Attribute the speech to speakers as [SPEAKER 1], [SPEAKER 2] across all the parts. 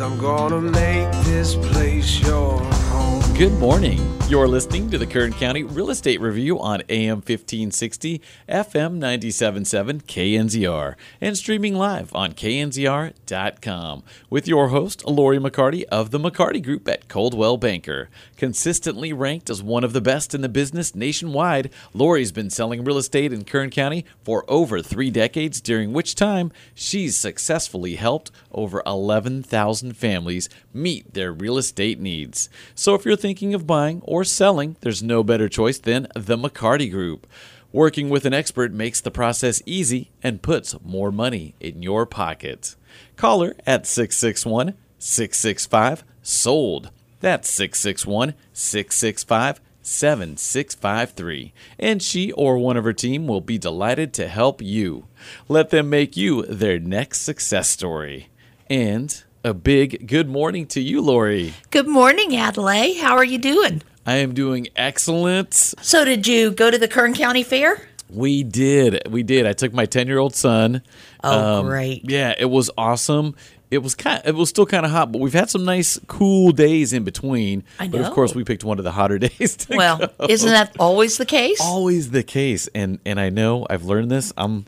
[SPEAKER 1] I'm gonna make this place your home.
[SPEAKER 2] Good morning. You're listening to the Kern County Real Estate Review on AM 1560, FM 977, KNZR, and streaming live on knzr.com with your host, Lori McCarty of the McCarty Group at Coldwell Banker. Consistently ranked as one of the best in the business nationwide, Lori's been selling real estate in Kern County for over three decades, during which time she's successfully helped over 11,000 families meet their real estate needs. So if you're thinking of buying or selling, there's no better choice than the McCarty Group. Working with an expert makes the process easy and puts more money in your pocket. Call her at 661 665 SOLD. That's 661 665 7653. And she or one of her team will be delighted to help you. Let them make you their next success story. And a big good morning to you, Lori.
[SPEAKER 3] Good morning, Adelaide. How are you doing?
[SPEAKER 2] I am doing excellent.
[SPEAKER 3] So, did you go to the Kern County Fair?
[SPEAKER 2] We did. We did. I took my 10 year old son.
[SPEAKER 3] Oh, great.
[SPEAKER 2] Yeah, it was awesome. It was kind. It was still kind of hot, but we've had some nice, cool days in between.
[SPEAKER 3] I know.
[SPEAKER 2] But of course, we picked one of the hotter days.
[SPEAKER 3] Well,
[SPEAKER 2] go.
[SPEAKER 3] isn't that always the case?
[SPEAKER 2] always the case? And and I know I've learned this. I'm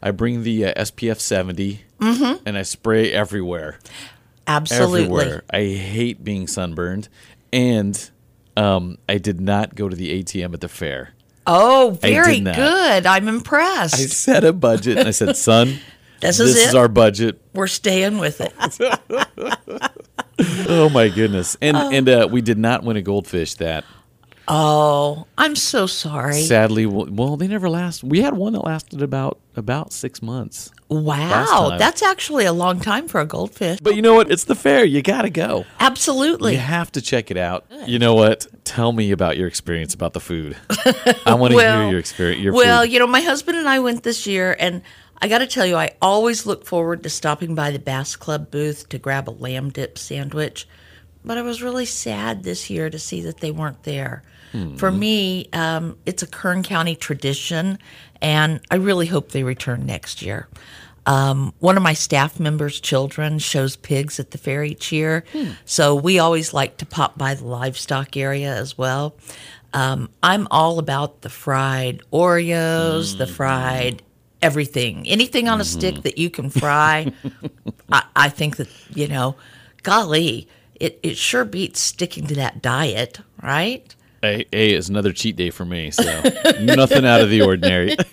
[SPEAKER 2] I bring the uh, SPF 70
[SPEAKER 3] Mm-hmm.
[SPEAKER 2] and I spray everywhere.
[SPEAKER 3] Absolutely.
[SPEAKER 2] Everywhere. I hate being sunburned, and um, I did not go to the ATM at the fair.
[SPEAKER 3] Oh, very good. I'm impressed.
[SPEAKER 2] I set a budget and I said, "Son,
[SPEAKER 3] This is it?
[SPEAKER 2] our budget."
[SPEAKER 3] We're staying with it.
[SPEAKER 2] Oh my goodness! And and uh, we did not win a goldfish. That
[SPEAKER 3] Oh, I'm so sorry.
[SPEAKER 2] sadly, well, well, they never last. We had one that lasted about about six months.
[SPEAKER 3] wow, that's actually a long time for a goldfish.
[SPEAKER 2] But you know what? It's the fair. You got to go.
[SPEAKER 3] Absolutely.
[SPEAKER 2] You have to check it out. You know what? Tell me about your experience about the food. I want to
[SPEAKER 3] Well-
[SPEAKER 2] hear your experience. Your
[SPEAKER 3] well,
[SPEAKER 2] food.
[SPEAKER 3] you know, my husband and I went this year, and I got to tell you, I always look forward to stopping by the Basque Club booth to grab a lamb dip sandwich. But I was really sad this year to see that they weren't there. For me, um, it's a Kern County tradition, and I really hope they return next year. Um, one of my staff members' children shows pigs at the fair each year, so we always like to pop by the livestock area as well. Um, I'm all about the fried Oreos, the fried everything, anything on a stick that you can fry. I, I think that you know, golly, it, it sure beats sticking to that diet, right?
[SPEAKER 2] A, A is another cheat day for me. So nothing out of the ordinary.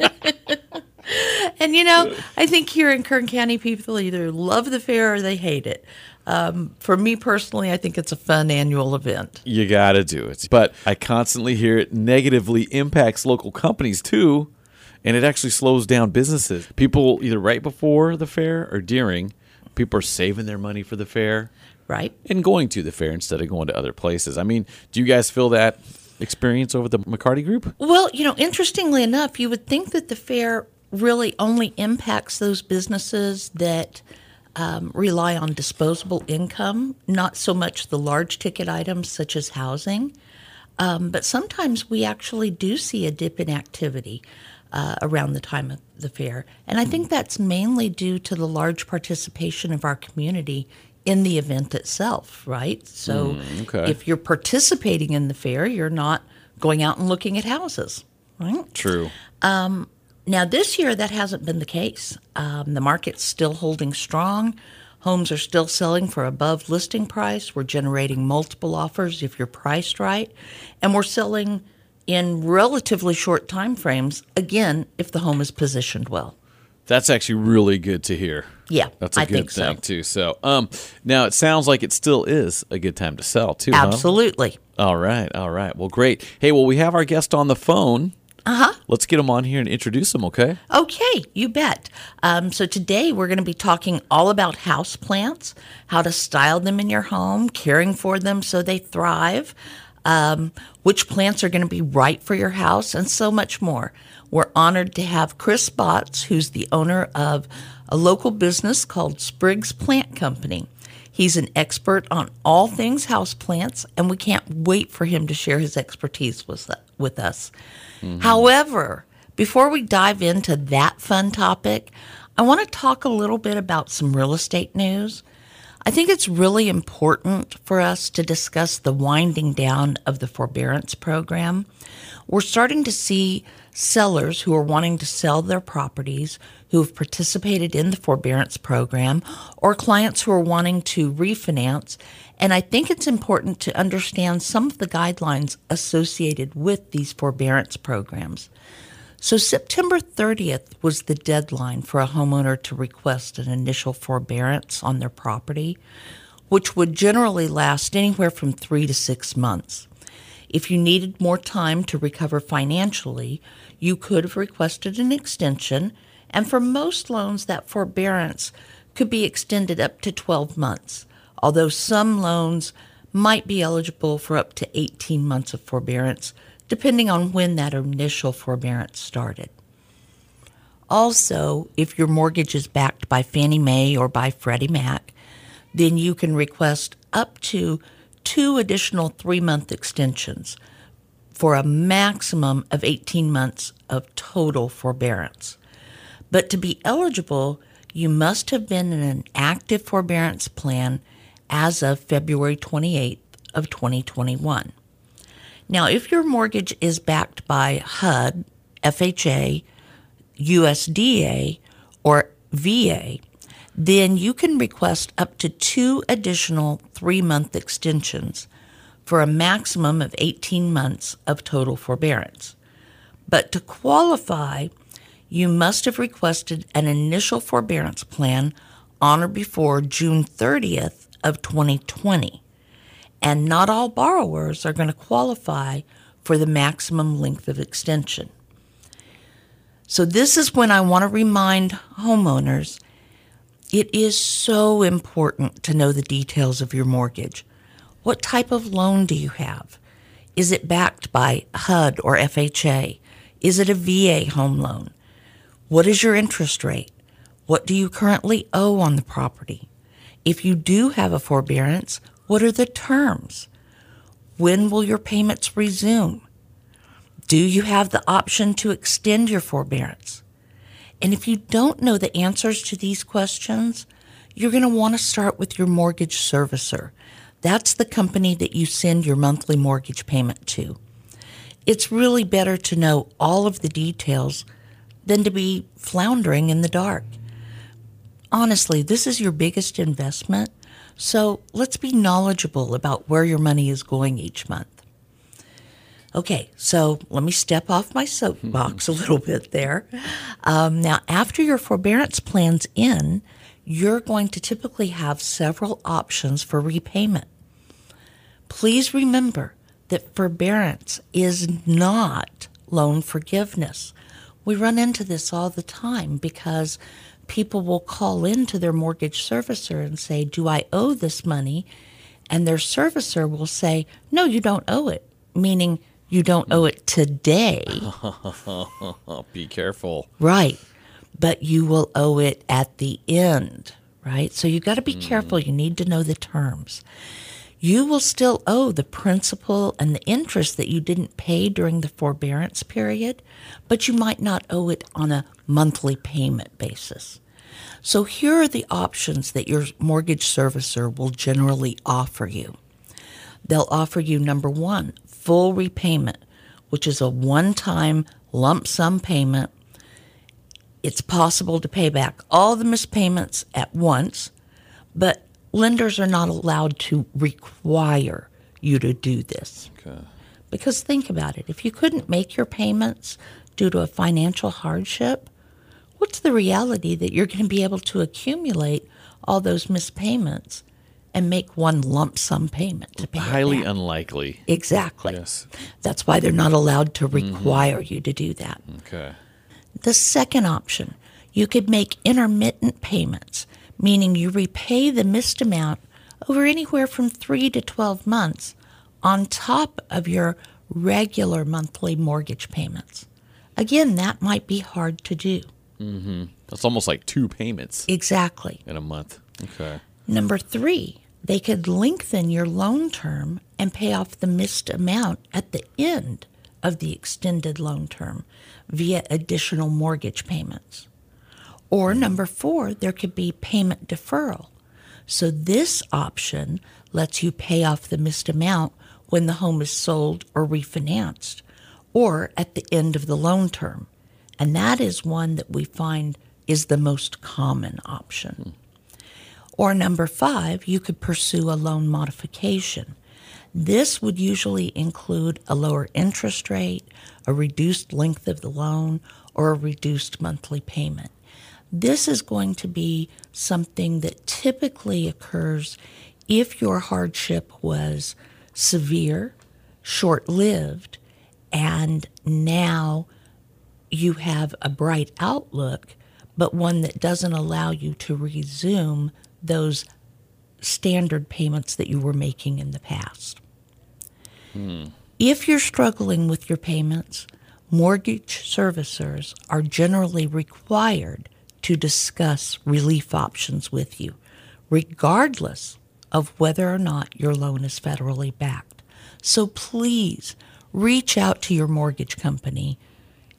[SPEAKER 3] And you know, I think here in Kern County, people either love the fair or they hate it. Um, for me personally, I think it's a fun annual event.
[SPEAKER 2] You got to do it. But I constantly hear it negatively impacts local companies too, and it actually slows down businesses. People either right before the fair or during, people are saving their money for the fair
[SPEAKER 3] Right?
[SPEAKER 2] and going to the fair instead of going to other places. I mean, do you guys feel that experience over the McCarty group?
[SPEAKER 3] Well, you know, interestingly enough, you would think that the fair really only impacts those businesses that um, rely on disposable income, not so much the large ticket items such as housing. Um, but sometimes we actually do see a dip in activity uh, around the time of the fair. And I think that's mainly due to the large participation of our community in the event itself, right? So
[SPEAKER 2] okay.
[SPEAKER 3] if you're participating in the fair, you're not going out and looking at houses, right?
[SPEAKER 2] True.
[SPEAKER 3] Now, this year, that hasn't been the case. Um, the market's still holding strong. Homes are still selling for above listing price. We're generating multiple offers if you're priced right. And we're selling in relatively short time frames, again, if the home is positioned well.
[SPEAKER 2] That's actually really good to hear.
[SPEAKER 3] Yeah,
[SPEAKER 2] That's a
[SPEAKER 3] I
[SPEAKER 2] good
[SPEAKER 3] think so.
[SPEAKER 2] thing too. So, um, now it sounds like it still is a good time to sell too. huh?
[SPEAKER 3] Absolutely.
[SPEAKER 2] All right, all right. Well, great. Hey, well, we have our guest on the phone.
[SPEAKER 3] Uh huh.
[SPEAKER 2] Let's get them on here and introduce them, okay?
[SPEAKER 3] Okay, you bet. Um, so today we're going to be talking all about house plants, how to style them in your home, caring for them so they thrive, um, which plants are going to be right for your house, and so much more. We're honored to have Chris Botts, who's the owner of a local business called Spriggs Plant Company. He's an expert on all things houseplants, and we can't wait for him to share his expertise with, with us. Mm-hmm. However, before we dive into that fun topic, I want to talk a little bit about some real estate news. I think it's really important for us to discuss the winding down of the forbearance program. We're starting to see sellers who are wanting to sell their properties who have participated in the forbearance program or clients who are wanting to refinance. And I think it's important to understand some of the guidelines associated with these forbearance programs. So, September 30th was the deadline for a homeowner to request an initial forbearance on their property, which would generally last anywhere from three to six months. If you needed more time to recover financially, you could have requested an extension, and for most loans, that forbearance could be extended up to 12 months, although some loans might be eligible for up to 18 months of forbearance, depending on when that initial forbearance started. Also, if your mortgage is backed by Fannie Mae or by Freddie Mac, then you can request up to two additional three month extensions for a maximum of 18 months of total forbearance. But to be eligible, you must have been in an active forbearance plan as of February 28th of 2021. Now, if your mortgage is backed by HUD, FHA, USDA, or VA, then you can request up to two additional three month extensions for a maximum of 18 months of total forbearance. But to qualify, you must have requested an initial forbearance plan on or before June 30th of 2020. And not all borrowers are going to qualify for the maximum length of extension. So, this is when I want to remind homeowners it is so important to know the details of your mortgage. What type of loan do you have? Is it backed by HUD or FHA? Is it a VA home loan? What is your interest rate? What do you currently owe on the property? If you do have a forbearance, what are the terms? When will your payments resume? Do you have the option to extend your forbearance? And if you don't know the answers to these questions, you're going to want to start with your mortgage servicer. That's the company that you send your monthly mortgage payment to. It's really better to know all of the details than to be floundering in the dark. Honestly, this is your biggest investment, so let's be knowledgeable about where your money is going each month. Okay, so let me step off my soapbox a little bit there. Um, now, after your forbearance plan's in, you're going to typically have several options for repayment. Please remember that forbearance is not loan forgiveness. We run into this all the time because people will call into their mortgage servicer and say, Do I owe this money? And their servicer will say, No, you don't owe it, meaning you don't owe it today.
[SPEAKER 2] Be careful.
[SPEAKER 3] Right. But you will owe it at the end, right? So you got to be hmm. careful. You need to know the terms. You will still owe the principal and the interest that you didn't pay during the forbearance period, but you might not owe it on a monthly payment basis. So here are the options that your mortgage servicer will generally offer you. They'll offer you number one, full repayment, which is a one time lump sum payment. It's possible to pay back all the missed payments at once, but lenders are not allowed to require you to do this.
[SPEAKER 2] Okay.
[SPEAKER 3] Because think about it if you couldn't make your payments due to a financial hardship, what's the reality that you're going to be able to accumulate all those missed payments and make one lump sum payment to pay it
[SPEAKER 2] Highly unlikely.
[SPEAKER 3] Exactly.
[SPEAKER 2] Yes.
[SPEAKER 3] That's why they're not allowed to require you to do that.
[SPEAKER 2] Okay.
[SPEAKER 3] The second option, you could make intermittent payments, meaning you repay the missed amount over anywhere from 3 to 12 months on top of your regular monthly mortgage payments. Again, that might be hard to do.
[SPEAKER 2] mhm That's almost like two payments
[SPEAKER 3] Exactly.
[SPEAKER 2] in a month. Okay.
[SPEAKER 3] Number three, they could lengthen your loan term and pay off the missed amount at the end of the extended loan term via additional mortgage payments. Or number four, there could be payment deferral. So this option lets you pay off the missed amount when the home is sold or refinanced, or at the end of the loan term. And that is one that we find is the most common option. Or number five, you could pursue a loan modification. This would usually include a lower interest rate, a reduced length of the loan, or a reduced monthly payment. This is going to be something that typically occurs if your hardship was severe, short lived, and now you have a bright outlook, but one that doesn't allow you to resume those standard payments that you were making in the past. Hmm. If you're struggling with your payments, mortgage servicers are generally required to discuss relief options with you, regardless of whether or not your loan is federally backed. So please reach out to your mortgage company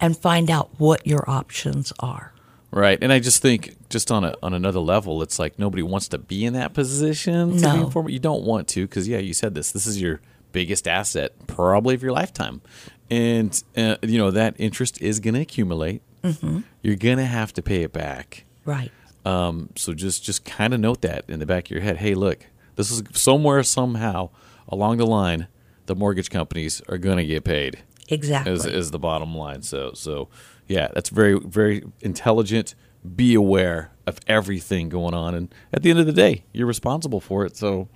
[SPEAKER 3] and find out what your options are.
[SPEAKER 2] Right. And I just think just on a on another level, it's like nobody wants to be in that position to be
[SPEAKER 3] No.
[SPEAKER 2] You don't want to because yeah, you said this. This is your biggest asset probably of your lifetime. And uh, you know that interest is going to accumulate. Mm-hmm. You're going to have to pay it back.
[SPEAKER 3] Right.
[SPEAKER 2] Um, so just just kind of note that in the back of your head. Hey, look, this is somewhere somehow along the line, the mortgage companies are going to get paid.
[SPEAKER 3] Exactly.
[SPEAKER 2] Is is the bottom line. So so yeah, that's very very intelligent. Be aware of everything going on, and at the end of the day, you're responsible for it. So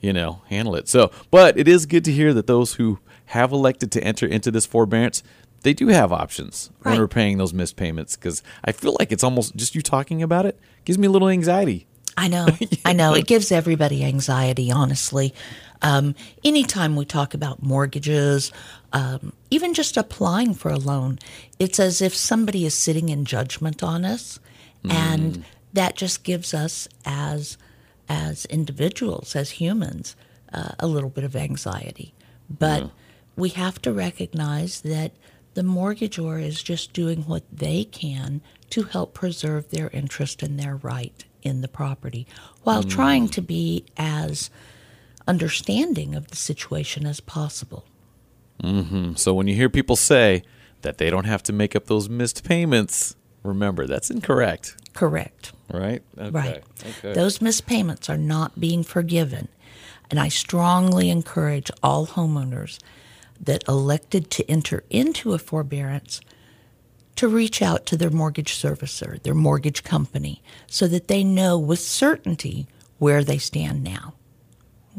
[SPEAKER 2] you know, handle it. So, but it is good to hear that those who have elected to enter into this forbearance, they do have options when
[SPEAKER 3] Right.
[SPEAKER 2] we're paying those missed payments. Because I feel like it's almost just you talking about it gives me a little anxiety.
[SPEAKER 3] I know. I know. It gives everybody anxiety, honestly. Um, anytime we talk about mortgages, um, even just applying for a loan, it's as if somebody is sitting in judgment on us. And that just gives us, as, as individuals, as humans, uh, a little bit of anxiety. But we have to recognize that the mortgagor is just doing what they can to help preserve their interest and their right in the property while trying to be as understanding of the situation as possible. Mm-hmm.
[SPEAKER 2] So when you hear people say that they don't have to make up those missed payments, remember that's incorrect,
[SPEAKER 3] Correct.
[SPEAKER 2] right? Okay.
[SPEAKER 3] Right.
[SPEAKER 2] Okay.
[SPEAKER 3] Those missed payments are not being forgiven. And I strongly encourage all homeowners that elected to enter into a forbearance to reach out to their mortgage servicer, their mortgage company, so that they know with certainty where they stand now.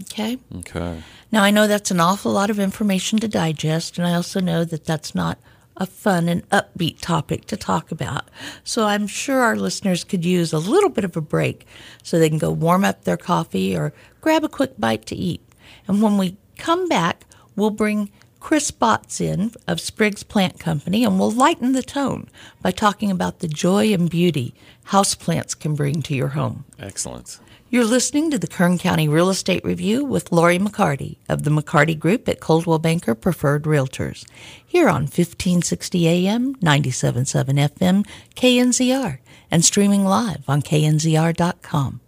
[SPEAKER 3] Okay?
[SPEAKER 2] okay.
[SPEAKER 3] Now, I know that's an awful lot of information to digest, and I also know that that's not a fun and upbeat topic to talk about. So I'm sure our listeners could use a little bit of a break so they can go warm up their coffee or grab a quick bite to eat. And when we come back, we'll bring Chris Botts in of Spriggs Plant Company and we'll lighten the tone by talking about the joy and beauty houseplants can bring to your home.
[SPEAKER 2] Excellent.
[SPEAKER 3] You're listening to the Kern County Real Estate Review with Lori McCarty of the McCarty Group at Coldwell Banker Preferred Realtors. Here on 1560 AM, 97.7 FM, KNZR, and streaming live on knzr.com.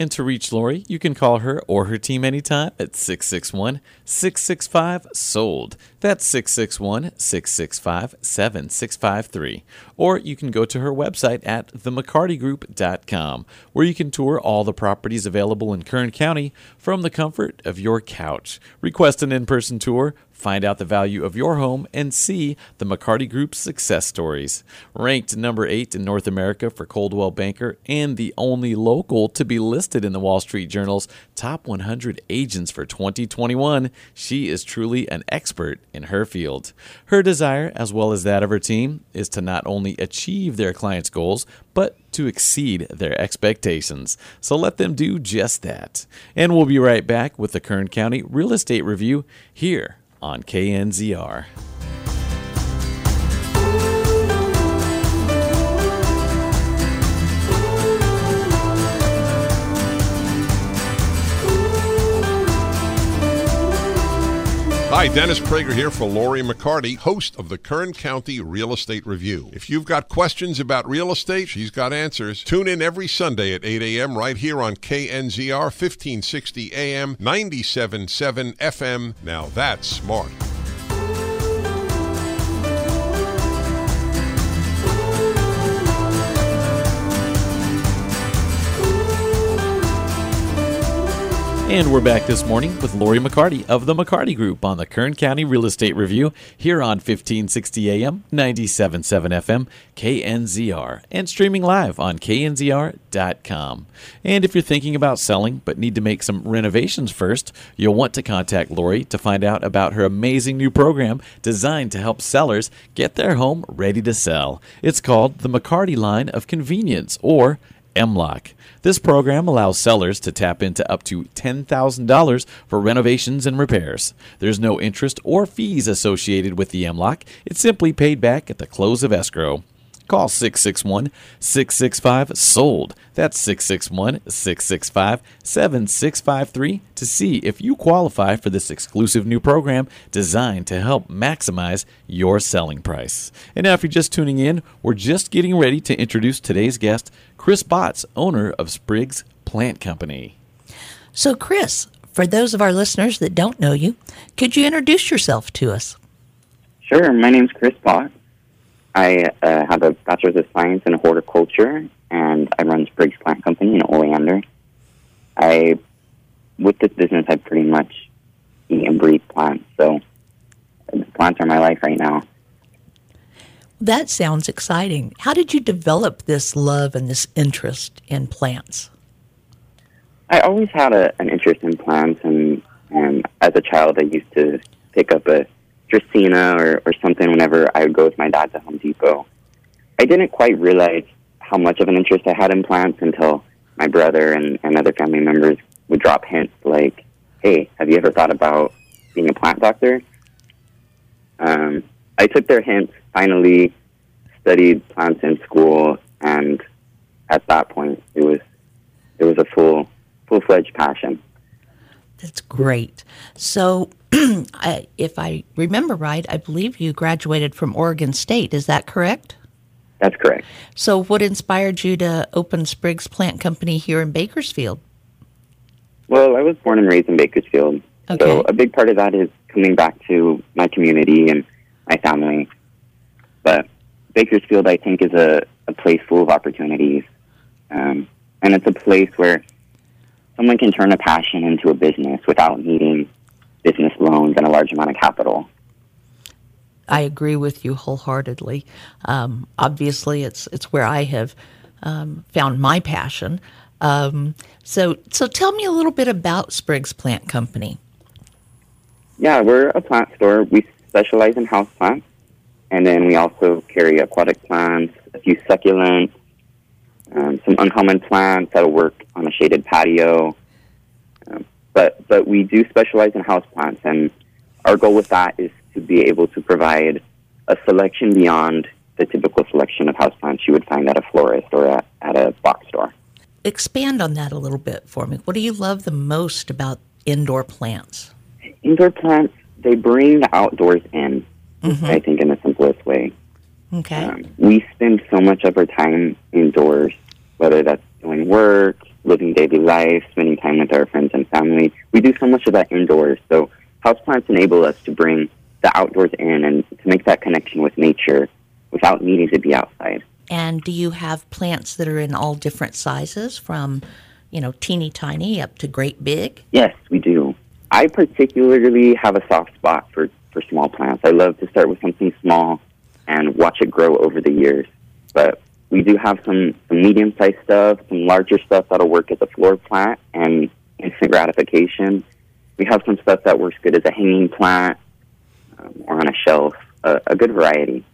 [SPEAKER 2] And to reach Lori, you can call her or her team anytime at 661 665 SOLD. That's 661 665 7653. Or you can go to her website at themccartygroup.com, where you can tour all the properties available in Kern County from the comfort of your couch. Request an in person tour Find out the value of your home and see the McCarty Group's success stories. Ranked number eight in North America for Coldwell Banker and the only local to be listed in the Wall Street Journal's top 100 agents for 2021, she is truly an expert in her field. Her desire, as well as that of her team, is to not only achieve their clients' goals, but to exceed their expectations. So let them do just that. And we'll be right back with the Kern County Real Estate Review here on KNZR.
[SPEAKER 4] Hi, Dennis Prager here for Lori McCarty, host of the Kern County Real Estate Review. If you've got questions about real estate, she's got answers. Tune in every Sunday at 8 a.m. right here on KNZR 1560 AM 977 FM. Now that's smart.
[SPEAKER 2] And we're back this morning with Lori McCarty of the McCarty Group on the Kern County Real Estate Review here on 1560 AM, 97.7 FM, KNZR, and streaming live on knzr.com. And if you're thinking about selling but need to make some renovations first, you'll want to contact Lori to find out about her amazing new program designed to help sellers get their home ready to sell. It's called the McCarty Line of Convenience, or MLOC. This program allows sellers to tap into up to $10,000 for renovations and repairs. There's no interest or fees associated with the MLOC. It's simply paid back at the close of escrow. Call 661 665 SOLD. That's 661 665 7653 to see if you qualify for this exclusive new program designed to help maximize your selling price. And now, if you're just tuning in, we're just getting ready to introduce today's guest, Chris Botts, owner of Spriggs Plant Company.
[SPEAKER 3] So, Chris, for those of our listeners that don't know you, could you introduce yourself to us?
[SPEAKER 5] Sure. My name's Chris Botts. I uh, have a bachelor's of science in horticulture, and I run Spriggs Plant Company in Oleander. I, with this business, I pretty much eat and breathe plants. So, plants are my life right now.
[SPEAKER 3] That sounds exciting. How did you develop this love and this interest in plants?
[SPEAKER 5] I always had a, an interest in plants, and, and as a child, I used to pick up a Dracaena or, or something whenever I would go with my dad to Home Depot. I didn't quite realize how much of an interest I had in plants until my brother and, and other family members would drop hints like, hey, have you ever thought about being a plant doctor? Um, I took their hints, finally studied plants in school, and at that point, it was it was a full full fledged passion.
[SPEAKER 3] That's great. So, I, if I remember right, I believe you graduated from Oregon State. Is that correct?
[SPEAKER 5] That's correct.
[SPEAKER 3] So, what inspired you to open Spriggs Plant Company here in Bakersfield?
[SPEAKER 5] Well, I was born and raised in Bakersfield.
[SPEAKER 3] Okay.
[SPEAKER 5] So, a big part of that is coming back to my community and my family. But Bakersfield, I think, is a, a place full of opportunities. Um, and it's a place where someone can turn a passion into a business without needing business loans and a large amount of capital.
[SPEAKER 3] I agree with you wholeheartedly. Um, obviously, it's it's where I have um, found my passion. Um, so, so tell me a little bit about Spriggs Plant Company.
[SPEAKER 5] Yeah, we're a plant store. We specialize in house plants, and then we also carry aquatic plants, a few succulents, um, some uncommon plants that'll work on a shaded patio. Um, but but we do specialize in house plants, and our goal with that is to be able to provide a selection beyond the typical selection of houseplants you would find at a florist or at, at a box store.
[SPEAKER 3] Expand on that a little bit for me. What do you love the most about indoor plants?
[SPEAKER 5] Indoor plants, they bring the outdoors in, I think, in simplest way.
[SPEAKER 3] Okay.
[SPEAKER 5] Um, we spend so much of our time indoors, whether that's doing work, living daily life, spending time with our friends and family. We do so much of that indoors. So houseplants enable us to bring the outdoors in and to make that connection with nature without needing to be outside.
[SPEAKER 3] And do you have plants that are in all different sizes, from you know teeny tiny up to great big?
[SPEAKER 5] Yes, we do. I particularly have a soft spot for for small plants. I love to start with something small and watch it grow over the years. But we do have some, some medium sized stuff, some larger stuff that'll work as a floor plant and instant gratification. We have some stuff that works good as a hanging plant um, or on a shelf, a, a good variety.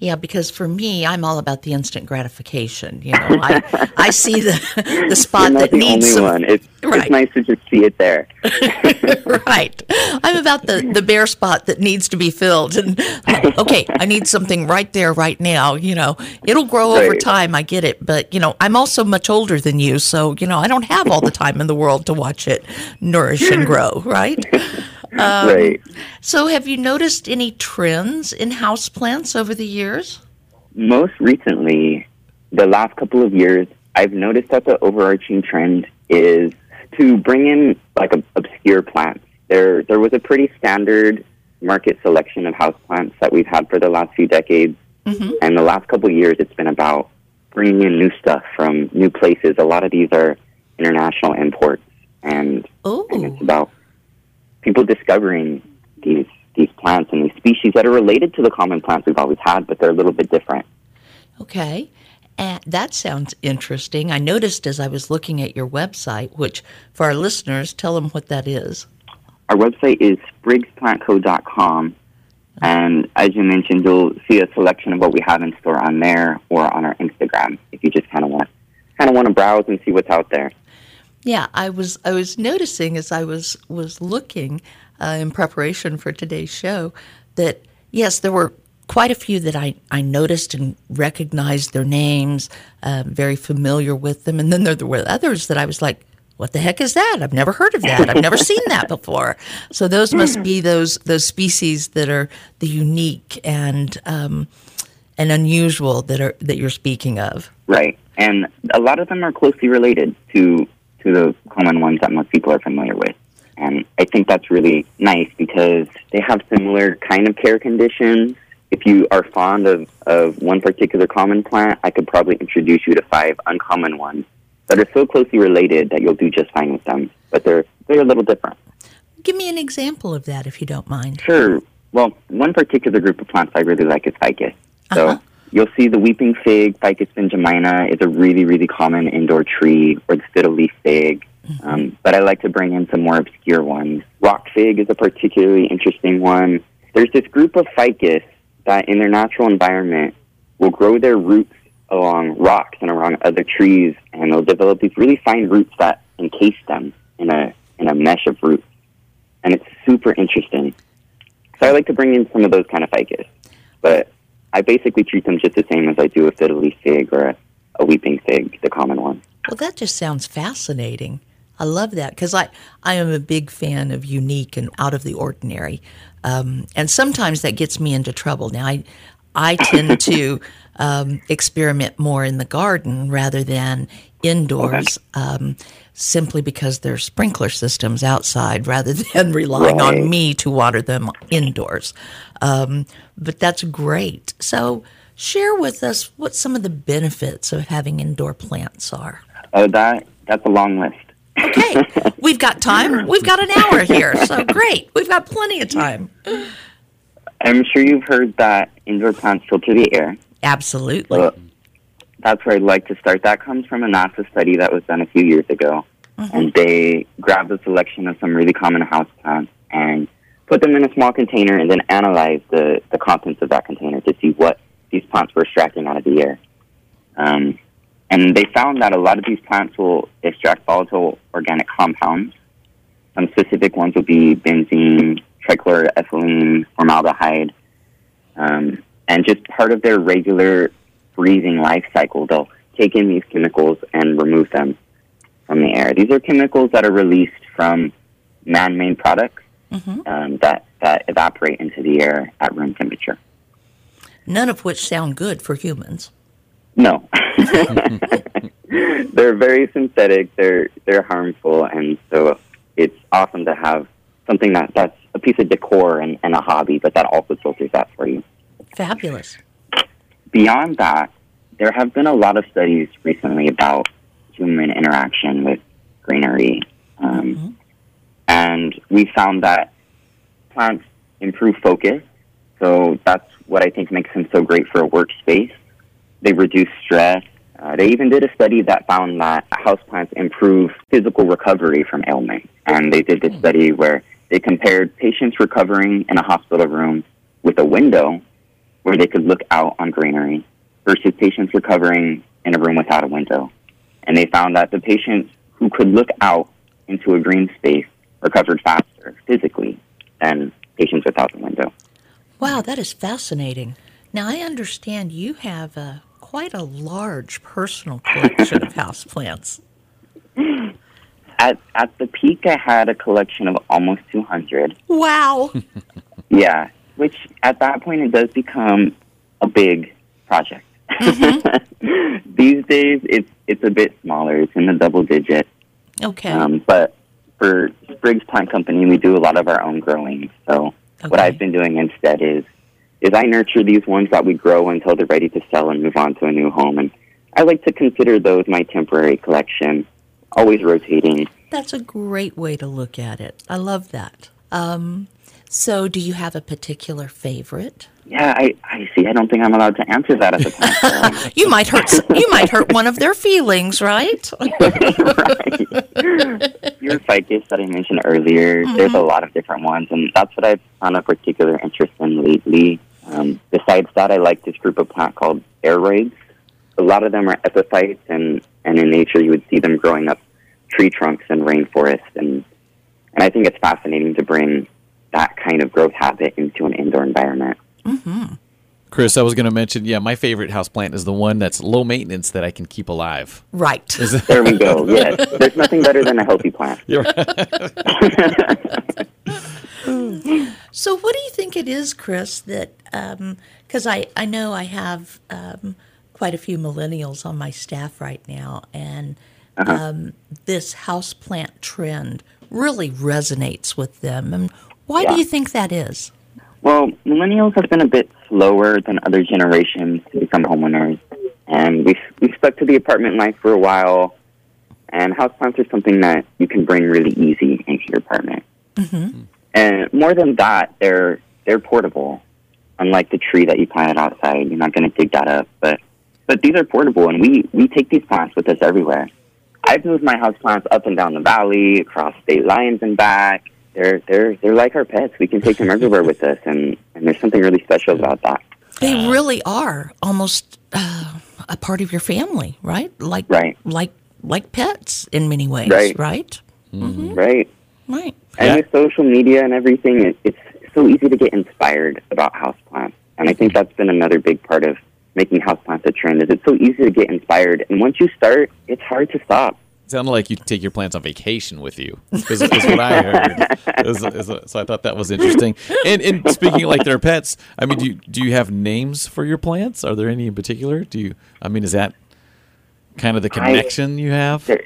[SPEAKER 3] Yeah, because for me, I'm all about the instant gratification. You know, I, I see the the spot that
[SPEAKER 5] the
[SPEAKER 3] needs some.
[SPEAKER 5] one. It's,
[SPEAKER 3] Right.
[SPEAKER 5] it's nice to just see it there.
[SPEAKER 3] right. I'm about the the bare spot that needs to be filled. And okay, I need something right there, right now. You know, it'll grow over time. I get it, but you know, I'm also much older than you, so you know, I don't have all the time in the world to watch it nourish and grow. Right. Um,
[SPEAKER 5] right.
[SPEAKER 3] So, have you noticed any trends in houseplants over the years?
[SPEAKER 5] most recently, the last couple of years, I've noticed that the overarching trend is to bring in like ob- obscure plants. There, there was a pretty standard market selection of houseplants that we've had for the last few decades, and the last couple of years, it's been about bringing in new stuff from new places. A lot of these are international imports, and,
[SPEAKER 3] Oh,
[SPEAKER 5] and it's about people discovering these these plants and these species that are related to the common plants we've always had, but they're a little bit different.
[SPEAKER 3] Okay. And that sounds interesting. I noticed as I was looking at your website, which for our listeners, tell them what that is.
[SPEAKER 5] Our website is spriggsplantco.com, and as you mentioned, you'll see a selection of what we have in store on there or on our Instagram if you just kind of want kind of want to browse and see what's out there.
[SPEAKER 3] Yeah, I was I was noticing as I was was looking uh, in preparation for today's show that yes, there were quite a few that I, I noticed and recognized their names, uh, very familiar with them, and then there were others that I was like, "What the heck is that? I've never heard of that. I've never seen that before." So those must be those those species that are the unique and um, and unusual that are that you're speaking of.
[SPEAKER 5] Right, and a lot of them are closely related to to the common ones that most people are familiar with. And I think that's really nice because they have similar kind of care conditions. If you are fond of, of one particular common plant, I could probably introduce you to five uncommon ones that are so closely related that you'll do just fine with them. But they're they're a little different.
[SPEAKER 3] Give me an example of that, if you don't mind.
[SPEAKER 5] Sure. Well, one particular group of plants I really like is ficus. So
[SPEAKER 3] Uh-huh.
[SPEAKER 5] You'll see the weeping fig, Ficus benjamina, is a really, really common indoor tree, or the fiddle leaf fig. Um, but I like to bring in some more obscure ones. Rock fig is a particularly interesting one. There's this group of ficus that, in their natural environment, will grow their roots along rocks and along other trees, and they'll develop these really fine roots that encase them in a in a mesh of roots, and it's super interesting. So I like to bring in some of those kind of ficus, but I basically treat them just the same as I do a fiddle leaf fig or a, a weeping fig, the common one.
[SPEAKER 3] Well, that just sounds fascinating. I love that because I, I am a big fan of unique and out of the ordinary. Um, and sometimes that gets me into trouble. Now, I, I tend to um, experiment more in the garden rather than indoors um, simply because there's sprinkler systems outside rather than relying
[SPEAKER 5] Right.
[SPEAKER 3] on me to water them indoors. Um, but that's great. So, share with us what some of the benefits of having indoor plants are.
[SPEAKER 5] Oh, that that's a long list.
[SPEAKER 3] Okay, we've got time. We've got an hour here, so great. We've got plenty of time.
[SPEAKER 5] I'm sure you've heard that indoor plants filter the air.
[SPEAKER 3] Absolutely.
[SPEAKER 5] Well, that's where I'd like to start. That comes from a NASA study that was done a few years ago, and they grabbed a selection of some really common houseplants and put them in a small container, and then analyzed the the contents of that container to see what these plants were extracting out of the air. Um, and they found that a lot of these plants will extract volatile organic compounds. Some specific ones will be benzene, trichloroethylene, formaldehyde, um, and just part of their regular breathing life cycle, they'll take in these chemicals and remove them from the air. These are chemicals that are released from man-made products um, that that evaporate into the air at room temperature.
[SPEAKER 3] None of which sound good for humans.
[SPEAKER 5] No, they're very synthetic. They're they're harmful, and so it's awesome to have something that that's a piece of decor and, and a hobby, but that also filters that for you.
[SPEAKER 3] Fabulous.
[SPEAKER 5] Beyond that, there have been a lot of studies recently about human interaction with greenery, um, and we found that plants improve focus. So that's what I think makes them so great for a workspace. They reduce stress. Uh, they even did a study that found that houseplants improve physical recovery from ailments. And they did this study where they compared patients recovering in a hospital room with a window where they could look out on greenery versus patients recovering in a room without a window. And they found that the patients who could look out into a green space recovered faster physically than patients without the window.
[SPEAKER 3] Wow, that is fascinating. Now, I understand you have a, quite a large personal collection of houseplants.
[SPEAKER 5] At, at the peak, I had a collection of almost 200.
[SPEAKER 3] Wow.
[SPEAKER 5] Yeah, which at that point it does become a big project. These days, it's it's a bit smaller. It's in the double digit.
[SPEAKER 3] Okay.
[SPEAKER 5] Um, but for Spriggs Plant Company, we do a lot of our own growing. So what I've been doing instead is is I nurture these ones that we grow until they're ready to sell and move on to a new home. And I like to consider those my temporary collection, always rotating.
[SPEAKER 3] That's a great way to look at it. I love that. Um, so, do you have a particular favorite?
[SPEAKER 5] Yeah, I, I see. I don't think I'm allowed to answer that at the time.
[SPEAKER 3] You might hurt. You might hurt one of their feelings, right?
[SPEAKER 5] Your ficus that I mentioned earlier, there's a lot of different ones, and that's what I've found a particular interest in lately. Um, besides that, I like this group of plant called aroids. A lot of them are epiphytes, and, and in nature you would see them growing up tree trunks and rainforest, and and I think it's fascinating to bring that kind of growth habit into an indoor environment.
[SPEAKER 2] Chris, I was going to mention, yeah, my favorite houseplant is the one that's low maintenance that I can keep alive.
[SPEAKER 3] Right.
[SPEAKER 5] There we go. Yes, there's nothing better than a healthy plant.
[SPEAKER 3] So, what do you think it is, Chris? That because I I know I have um, quite a few millennials on my staff right now, and um, this houseplant trend really resonates with them. And why
[SPEAKER 5] Yeah.
[SPEAKER 3] do you think that is?
[SPEAKER 5] Well, millennials have been a bit slower than other generations to become homeowners, and we've we've stuck to the apartment life for a while. And houseplants are something that you can bring really easy into your apartment. Mm-hmm. And more than that, they're they're portable. Unlike the tree that you planted outside, you're not going to dig that up. But but these are portable, and we we take these plants with us everywhere. I've moved my houseplants up and down the valley, across state lines and back. They're they're they're like our pets. We can take them everywhere with us, and and there's something really special about that.
[SPEAKER 3] They really are almost uh, a part of your family, right? Like
[SPEAKER 5] Right.
[SPEAKER 3] like like pets in many ways,
[SPEAKER 5] Right.
[SPEAKER 3] right?
[SPEAKER 5] Right.
[SPEAKER 3] Right.
[SPEAKER 5] And
[SPEAKER 2] Yeah.
[SPEAKER 5] with social media and everything, it, it's so easy to get inspired about houseplants. And I think that's been another big part of making houseplants a trend. Is it's so easy to get inspired, and once you start, it's hard to stop.
[SPEAKER 2] Sounded like you take your plants on vacation with you. Is, is what I heard. Is- is- so I thought that was interesting. And, and speaking like their pets, I mean, do you, do you have names for your plants? Are there any in particular? Do you? I mean, is that kind of the connection you have?
[SPEAKER 5] There,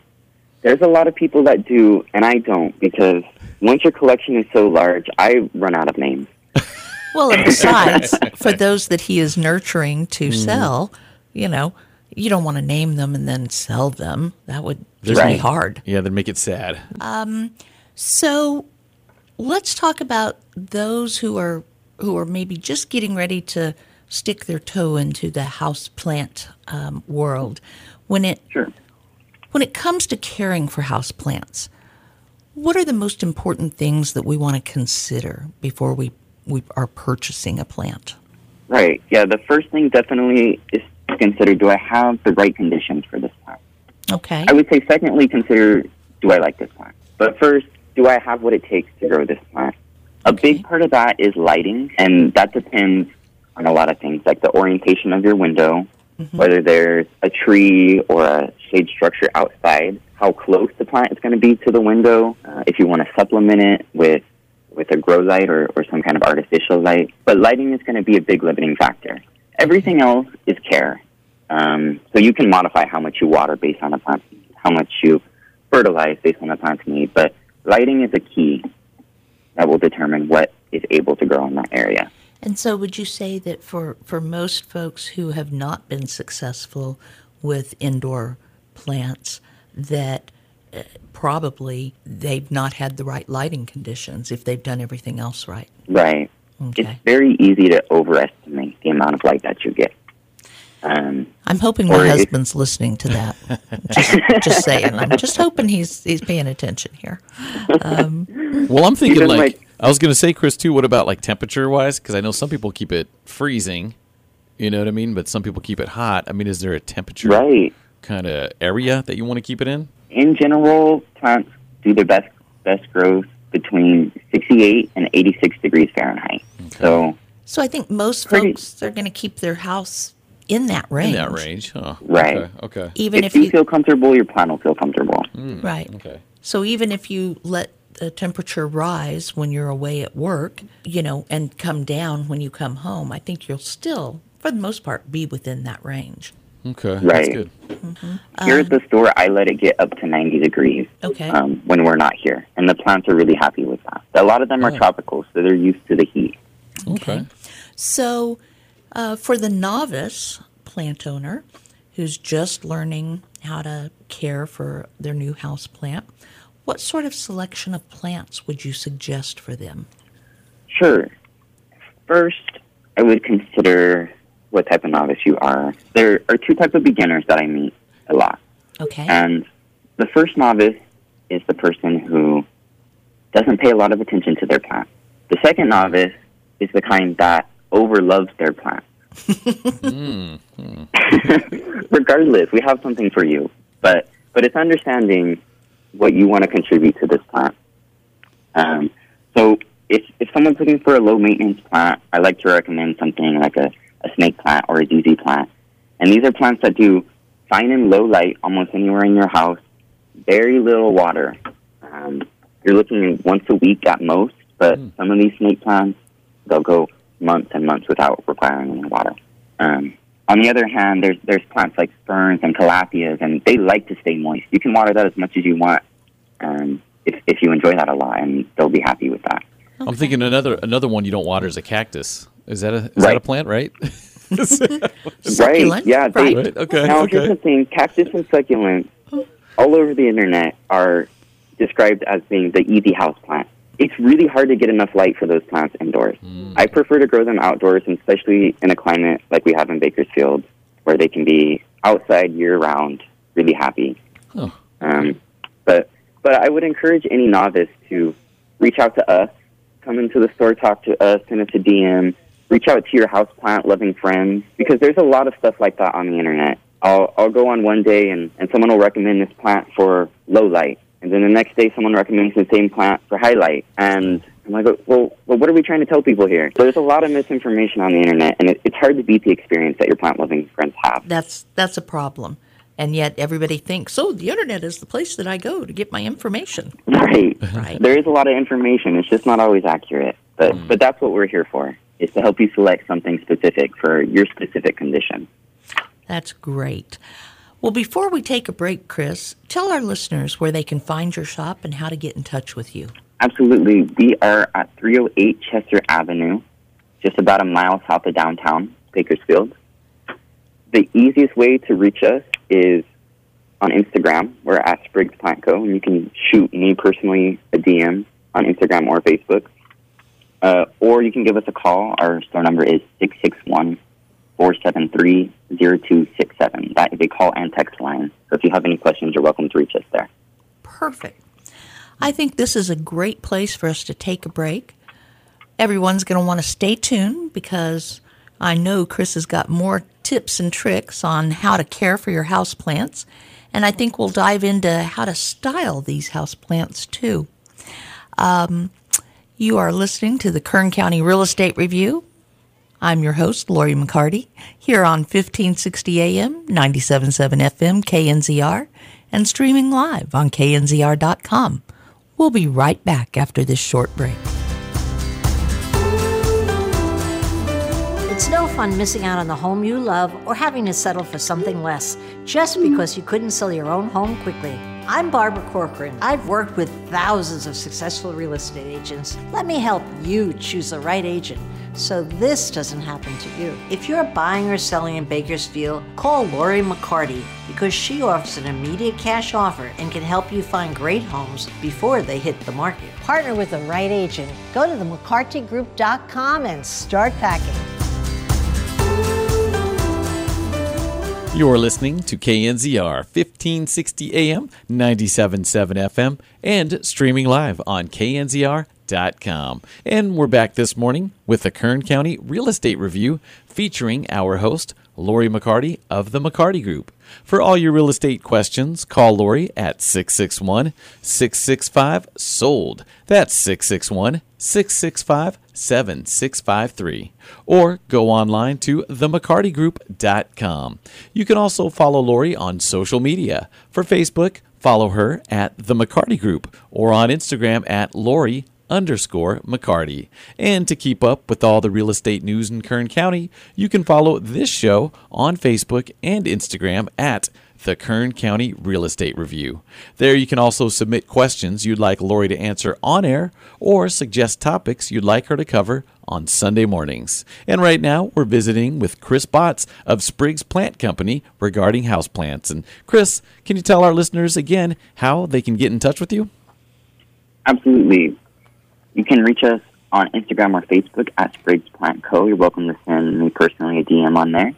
[SPEAKER 5] there's a lot of people that do, and I don't because once your collection is so large, I run out of names.
[SPEAKER 3] Well, and besides, for those that he is nurturing to
[SPEAKER 5] Mm-hmm.
[SPEAKER 3] sell, you know, you don't want to name them and then sell them. That would just be
[SPEAKER 5] Right.
[SPEAKER 3] hard.
[SPEAKER 2] Yeah, they make it sad.
[SPEAKER 3] So, let's talk about those who are who are maybe just getting ready to stick their toe into the house plant um, world. When it
[SPEAKER 5] Sure.
[SPEAKER 3] when it comes to caring for house plants, what are the most important things that we want to consider before we, we are purchasing a plant?
[SPEAKER 5] Right. Yeah. The first thing definitely is to consider: Do I have the right conditions for this plant?
[SPEAKER 3] Okay.
[SPEAKER 5] I would say, secondly, consider: Do I like this plant? But first, do I have what it takes to grow this plant? A big part of that is lighting, and that depends on a lot of things, like the orientation of your window, whether there's a tree or a shade structure outside, how close the plant is going to be to the window, uh, if you want to supplement it with with a grow light or, or some kind of artificial light. But lighting is going to be a big limiting factor. Everything else is care. Um, so you can modify how much you water based on the plant's need, how much you fertilize based on the plant's need. But lighting is a key that will determine what is able to grow in that area.
[SPEAKER 3] And so, would you say that for, for most folks who have not been successful with indoor plants, that uh, probably they've not had the right lighting conditions if they've done everything else right?
[SPEAKER 5] Right.
[SPEAKER 3] Okay.
[SPEAKER 5] it's very easy to overestimate the amount of light that you get. Um,
[SPEAKER 3] I'm hoping my
[SPEAKER 5] if-
[SPEAKER 3] husband's listening to that. just, just saying. I'm just hoping he's he's paying attention here.
[SPEAKER 2] Well, I'm thinking like,
[SPEAKER 5] like-
[SPEAKER 2] I was going to say, Chris, too. What about like temperature wise? Because I know some people keep it freezing. You know what I mean? But some people keep it hot. I mean, is there a temperature
[SPEAKER 5] right.
[SPEAKER 2] kind of area that you want to keep it in?
[SPEAKER 5] In general, plants do their best best growth between 68 and 86 degrees Fahrenheit. So,
[SPEAKER 3] So I think most
[SPEAKER 5] Pretty-
[SPEAKER 3] folks are going to keep their house in that range.
[SPEAKER 2] In that range, huh?
[SPEAKER 5] Right.
[SPEAKER 2] Okay. okay.
[SPEAKER 3] Even
[SPEAKER 5] if,
[SPEAKER 3] if
[SPEAKER 5] you,
[SPEAKER 3] you
[SPEAKER 5] feel comfortable, your plant will feel comfortable.
[SPEAKER 3] Hmm, right.
[SPEAKER 2] Okay.
[SPEAKER 3] So even if you let the temperature rise when you're away at work, you know, and come down when you come home, I think you'll still, for the most part, be within that range.
[SPEAKER 2] Okay. That's
[SPEAKER 5] Right.
[SPEAKER 2] good. Mm-hmm.
[SPEAKER 5] Here at um, the store, I let it get up to 90 degrees
[SPEAKER 3] Okay.
[SPEAKER 5] um, when we're not here, and the plants are really happy with that. A lot of them are
[SPEAKER 2] Oh.
[SPEAKER 5] tropical, so they're used to the heat.
[SPEAKER 2] Okay.
[SPEAKER 3] So, uh, for the novice plant owner who's just learning how to care for their new house plant, what sort of selection of plants would you suggest for them?
[SPEAKER 5] Sure. First, I would consider what type of novice you are. There are two types of beginners that I meet a lot.
[SPEAKER 3] Okay.
[SPEAKER 5] And the first novice is the person who doesn't pay a lot of attention to their plant. The second novice is the kind that overloves their plant. Regardless, we have something for you, but but it's understanding what you want to contribute to this plant. Um, so if if someone's looking for a low maintenance plant, I like to recommend something like a, a snake plant or a ZZ plant. And these are plants that do fine in low light almost anywhere in your house, very little water. Um, you're looking once a week at most, but some of these snake plants, they'll go months and months without requiring any water. Um, on the other hand, there's there's plants like ferns and calatheas, and they like to stay moist. You can water that as much as you want, um, if if you enjoy that a lot, and they'll be happy with that.
[SPEAKER 2] I'm thinking another another one you don't water is a cactus. Is that a is that a plant, right?
[SPEAKER 3] Succulent,
[SPEAKER 5] Right? Yeah. They,
[SPEAKER 3] right.
[SPEAKER 2] Right, okay,
[SPEAKER 5] Now
[SPEAKER 2] okay.
[SPEAKER 5] here's the thing: cactus and succulents, all over the internet, are described as being the easy house plant. It's really hard to get enough light for those plants indoors. I prefer to grow them outdoors, and especially in a climate like we have in Bakersfield, where they can be outside year round, really happy.
[SPEAKER 2] Huh.
[SPEAKER 5] Um, but but I would encourage any novice to reach out to us, come into the store, talk to us, send us a DM, reach out to your houseplant loving friends because there's a lot of stuff like that on the internet. I'll I'll go on one day and, and someone will recommend this plant for low light, and then the next day someone recommends the same plant for highlight. and I'm like, well, well, what are we trying to tell people here? So there's a lot of misinformation on the internet, and it, it's hard to beat the experience that your plant loving friends have.
[SPEAKER 3] That's that's a problem. And yet everybody thinks, "Oh, the internet is the place that I go to get my information."
[SPEAKER 5] Right.
[SPEAKER 3] Right.
[SPEAKER 5] There is a lot of information. It's just not always accurate. But hmm. but that's what we're here for. Is to help you select something specific for your specific condition.
[SPEAKER 3] That's great. Well, before we take a break, Chris, tell our listeners where they can find your shop and how to get in touch with you.
[SPEAKER 5] Absolutely. We are at 308 Chester Avenue, just about a mile south of downtown Bakersfield. The easiest way to reach us is on Instagram. We're at Spriggs Plant Co. And you can shoot me personally a DM on Instagram or Facebook. Uh, or you can give us a call. Our store number is 661 473 0267. That is a call and text line. So if you have any questions, you're welcome to reach us there.
[SPEAKER 3] Perfect. I think this is a great place for us to take a break. Everyone's going to want to stay tuned because I know Chris has got more tips and tricks on how to care for your house plants. And I think we'll dive into how to style these house plants too. Um, you are listening to the Kern County Real Estate Review. I'm your host, Lori McCarty, here on 1560 AM, 97.7 FM, KNZR, and streaming live on knzr.com. We'll be right back after this short break.
[SPEAKER 6] It's no fun missing out on the home you love or having to settle for something less just because you couldn't sell your own home quickly. I'm Barbara Corcoran. I've worked with thousands of successful real estate agents. Let me help you choose the right agent so this doesn't happen to you. If you're buying or selling in Bakersfield, call Lori McCarty because she offers an immediate cash offer and can help you find great homes before they hit the market. Partner with the right agent. Go to themccartygroup.com and start packing.
[SPEAKER 2] You're listening to KNZR 1560 AM, 977 FM, and streaming live on knzr.com. And we're back this morning with the Kern County Real Estate Review featuring our host, Lori McCarty of the McCarty Group. For all your real estate questions, call Lori at 661 665 SOLD. That's 661 665 7653. Or go online to themccartygroup.com. You can also follow Lori on social media. For Facebook, follow her at The McCarty Group or on Instagram at Lori underscore McCarty. And to keep up with all the real estate news in Kern County, you can follow this show on Facebook and Instagram at the Kern County Real Estate Review. There you can also submit questions you'd like Lori to answer on air or suggest topics you'd like her to cover on Sunday mornings. And right now we're visiting with Chris Botts of Spriggs Plant Company regarding houseplants. And Chris, can you tell our listeners again how they can get in touch with you?
[SPEAKER 5] Absolutely. You can reach us on Instagram or Facebook at Spriggs Plant Co. You're welcome to send me personally a DM on there.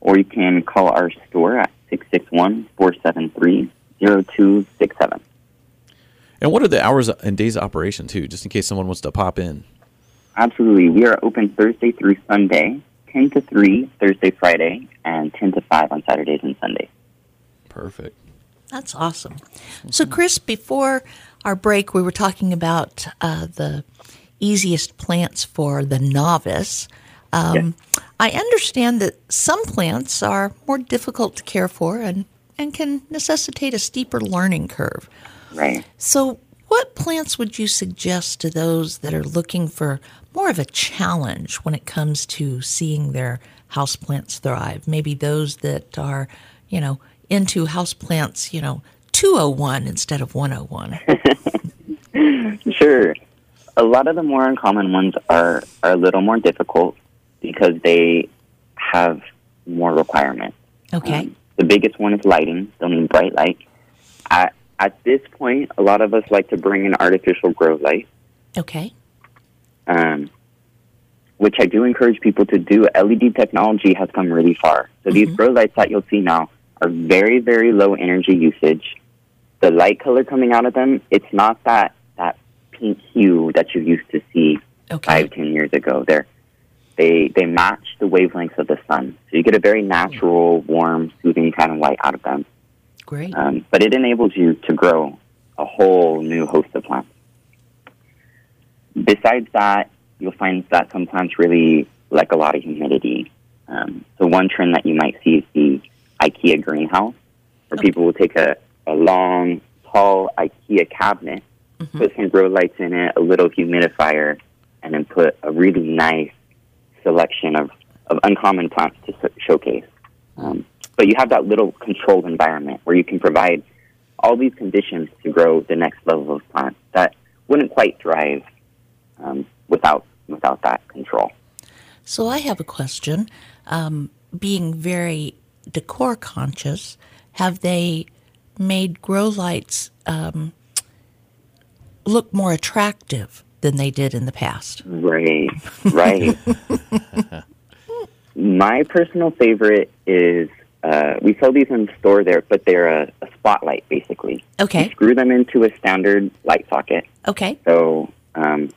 [SPEAKER 5] Or you can call our store at 661 473 0267.
[SPEAKER 2] And what are the hours and days of operation, too, just in case someone wants to pop in?
[SPEAKER 5] Absolutely. We are open Thursday through Sunday, 10 to 3, Thursday, Friday, and 10 to 5 on Saturdays and Sundays.
[SPEAKER 2] Perfect.
[SPEAKER 3] That's awesome. So, Chris, before our break, we were talking about uh, the easiest plants for the novice. Um, I understand that some plants are more difficult to care for and, and can necessitate a steeper learning curve.
[SPEAKER 5] Right.
[SPEAKER 3] So, what plants would you suggest to those that are looking for more of a challenge when it comes to seeing their houseplants thrive? Maybe those that are, you know, into houseplants, you know, 201 instead of 101.
[SPEAKER 5] Sure. A lot of the more uncommon ones are, are a little more difficult because they have more requirements.
[SPEAKER 3] Okay.
[SPEAKER 5] Um, the biggest one is lighting. They'll need bright light. At, at this point, a lot of us like to bring in artificial grow light,
[SPEAKER 3] Okay.
[SPEAKER 5] um, which I do encourage people to do. LED technology has come really far. So these grow lights that you'll see now are very, very low energy usage. The light color coming out of them, it's not that, that pink hue that you used to see
[SPEAKER 3] Okay.
[SPEAKER 5] five, ten years ago. They're they they match the wavelengths of the sun, so you get a very natural, warm, soothing kind of light out of them.
[SPEAKER 3] Great.
[SPEAKER 5] Um, but it enables you to grow a whole new host of plants. Besides that, you'll find that some plants really like a lot of humidity. Um, so one trend that you might see is the IKEA greenhouse, where people will take a, a long, tall IKEA cabinet, put some grow lights in it, a little humidifier, and then put a really nice selection of, of uncommon plants to showcase. Um, but you have that little controlled environment where you can provide all these conditions to grow the next level of plants that wouldn't quite thrive um, without without that control.
[SPEAKER 3] So I have a question. Um, being very decor conscious, have they made grow lights um, look more attractive than they did in the past?
[SPEAKER 5] Right, right. My personal favorite is uh, we sell these in the store there, but they're a, a spotlight basically. You
[SPEAKER 3] Okay.
[SPEAKER 5] screw them into a standard light socket,
[SPEAKER 3] Okay.
[SPEAKER 5] so um,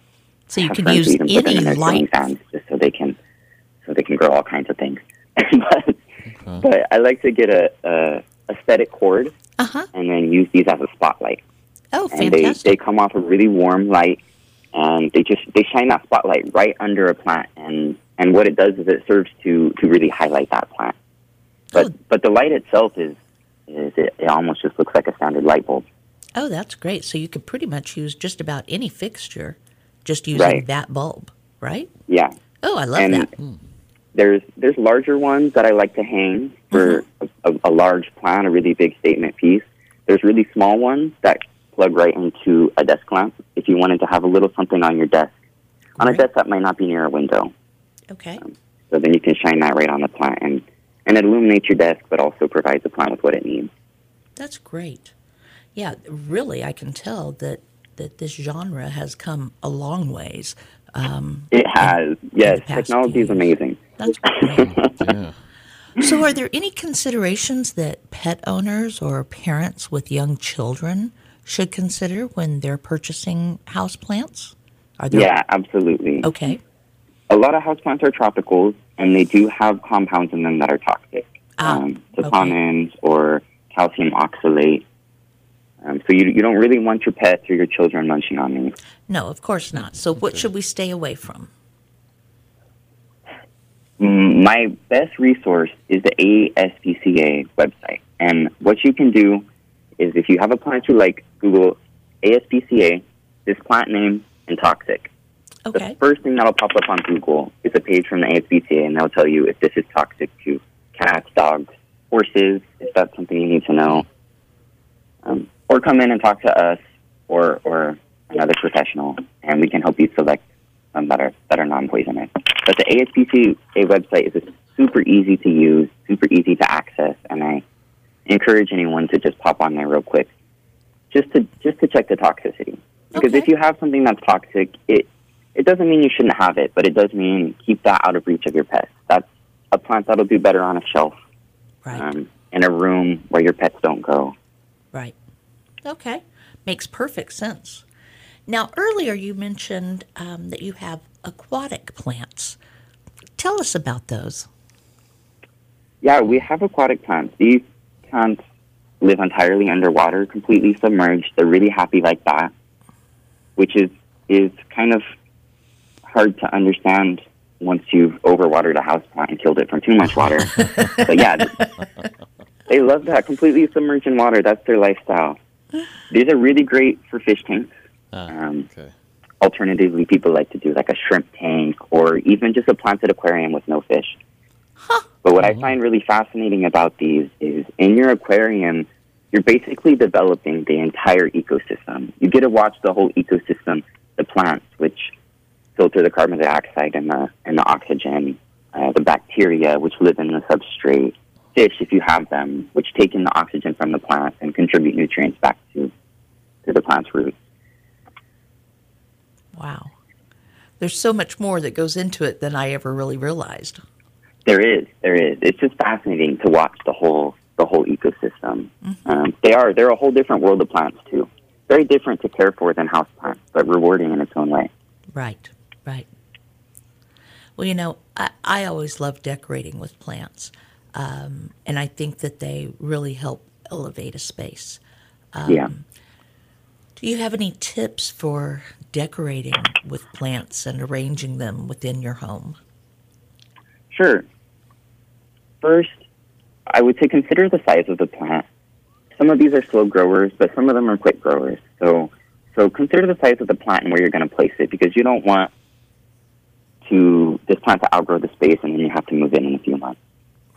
[SPEAKER 3] So you
[SPEAKER 5] have
[SPEAKER 3] can use
[SPEAKER 5] who even put them
[SPEAKER 3] any
[SPEAKER 5] in their
[SPEAKER 3] light.
[SPEAKER 5] fans just so they can so they can grow all kinds of things. but, but I like to get a, a aesthetic cord
[SPEAKER 3] Uh huh.
[SPEAKER 5] and then use these as a spotlight.
[SPEAKER 3] Oh,
[SPEAKER 5] and they, they come off a really warm light and they just they shine that spotlight right under a plant and and what it does is it serves to to really highlight that plant but
[SPEAKER 3] Oh.
[SPEAKER 5] but the light itself is is it, it almost just looks like a standard light bulb
[SPEAKER 3] Oh, that's great. So you could pretty much use just about any fixture just using
[SPEAKER 5] Right.
[SPEAKER 3] that bulb, right?
[SPEAKER 5] yeah
[SPEAKER 3] Oh, I love
[SPEAKER 5] and
[SPEAKER 3] that. Hmm.
[SPEAKER 5] there's there's larger ones that I like to hang for mm-hmm. a, a, a large plant, a really big statement piece. There's really small ones that plug right into a desk lamp if you wanted to have a little something on your desk, on a
[SPEAKER 3] Right.
[SPEAKER 5] desk that might not be near a window.
[SPEAKER 3] Okay.
[SPEAKER 5] So then you can shine that right on the plant, and and it illuminates your desk, but also provides the plant with what it needs.
[SPEAKER 3] That's great. Yeah, really, I can tell that that this genre has come a long ways. Um,
[SPEAKER 5] It has, yes.
[SPEAKER 3] the past
[SPEAKER 5] Technology is amazing.
[SPEAKER 3] that's great.
[SPEAKER 2] Yeah.
[SPEAKER 3] so, are there any considerations that pet owners or parents with young children should consider when they're purchasing houseplants? Are there
[SPEAKER 5] Yeah, absolutely.
[SPEAKER 3] okay?
[SPEAKER 5] A lot of houseplants are tropicals, and they do have compounds in them that are toxic.
[SPEAKER 3] Ah,
[SPEAKER 5] um, saponins or calcium oxalate. Um, so you, you don't really want your pets or your children munching on these.
[SPEAKER 3] No, of course not. So, what should we stay away from?
[SPEAKER 5] Mm, My best resource is the ASPCA website. And what you can do is if you have a plant you like, Google ASPCA, this plant name, and toxic.
[SPEAKER 3] Okay.
[SPEAKER 5] The first thing that'll pop up on Google is a page from the ASPCA, and they'll tell you if this is toxic to cats, dogs, horses, if that's something you need to know. Um, or come in and talk to us or, or another professional, and we can help you select some that are, that are non-poisonous. But the ASPCA website is super easy to use, super easy to access, and I encourage anyone to just pop on there real quick, just to just to check the toxicity. Because if you have something that's toxic, it it doesn't mean you shouldn't have it, but it does mean keep that out of reach of your pets. That's a plant that'll do better on a shelf,
[SPEAKER 3] Right.
[SPEAKER 5] um, in a room where your pets don't go.
[SPEAKER 3] Right. Okay. Makes perfect sense. Now, earlier you mentioned um, that you have aquatic plants. Tell us about those.
[SPEAKER 5] Yeah, we have aquatic plants. These plants live entirely underwater, completely submerged. They're really happy like that, which is is kind of hard to understand once you've overwatered a house plant and killed it from too much water. but yeah, they love that completely submerged in water. That's their lifestyle. These are really great for fish tanks.
[SPEAKER 2] Ah,
[SPEAKER 5] Um,
[SPEAKER 2] okay.
[SPEAKER 5] Alternatively, people like to do like a shrimp tank or even just a planted aquarium with no fish. But what I find really fascinating about these is in your aquarium, you're basically developing the entire ecosystem. You get to watch the whole ecosystem, the plants, which filter the carbon dioxide and the, and the oxygen, uh, the bacteria, which live in the substrate, fish, if you have them, which take in the oxygen from the plants and contribute nutrients back to, to the plant's roots.
[SPEAKER 3] Wow. There's so much more that goes into it than I ever really realized.
[SPEAKER 5] There is, there is. It's just fascinating to watch the whole the whole ecosystem. Um, they are they're a whole different world of plants too. Very different to care for than house plants, but rewarding in its own way.
[SPEAKER 3] Right, right. Well, you know, I, I always love decorating with plants, um, and I think that they really help elevate a space.
[SPEAKER 5] yeah.
[SPEAKER 3] Do you have any tips for decorating with plants and arranging them within your home?
[SPEAKER 5] Sure. First, I would say consider the size of the plant. Some of these are slow growers, but some of them are quick growers. So, so consider the size of the plant and where you're going to place it because you don't want to this plant to outgrow the space and then you have to move in in a few months.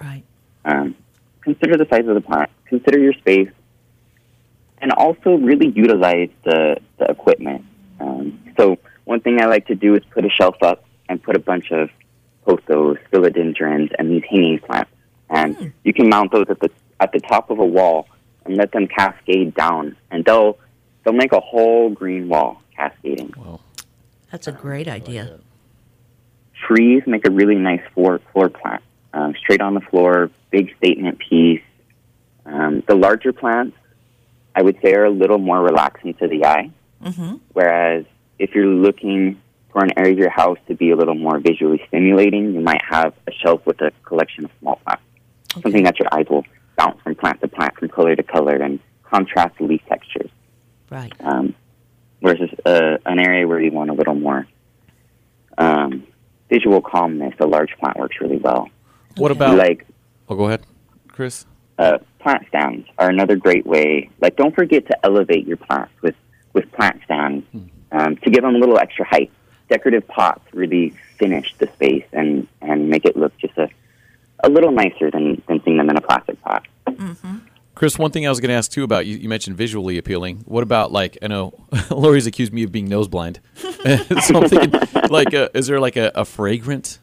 [SPEAKER 3] Right.
[SPEAKER 5] Um, consider the size of the plant. Consider your space, and also really utilize the the equipment. Um, so one thing I like to do is put a shelf up and put a bunch of pothos, philodendrons, and these hanging plants, and you can mount those at the at the top of a wall and let them cascade down, and they'll they'll make a whole green wall cascading.
[SPEAKER 3] That's a great idea.
[SPEAKER 5] trees make a really nice floor floor plant. Um, straight on the floor, big statement piece. Um, the larger plants, I would say, are a little more relaxing to the eye.
[SPEAKER 3] Mm-hmm.
[SPEAKER 5] Whereas if you're looking for an area of your house to be a little more visually stimulating, you might have a shelf with a collection of small plants. Something that your eyes will bounce from plant to plant, from color to color, and contrast leaf textures.
[SPEAKER 3] Right.
[SPEAKER 5] Um, versus uh, an area where you want a little more um, visual calmness, a large plant works really well.
[SPEAKER 2] What about?
[SPEAKER 5] Like
[SPEAKER 2] oh, go ahead, Chris.
[SPEAKER 5] uh, plant stands are another great way. Like, don't forget to elevate your plants with with plant stands um, to give them a little extra height. decorative pots really finish the space and, and make it look just a, a little nicer than, than seeing them in a plastic pot.
[SPEAKER 2] Chris, one thing I was going to ask too about you, you mentioned visually appealing. What about like I know Lori's accused me of being nose blind, so I'm thinking like uh, is there like a, a fragrant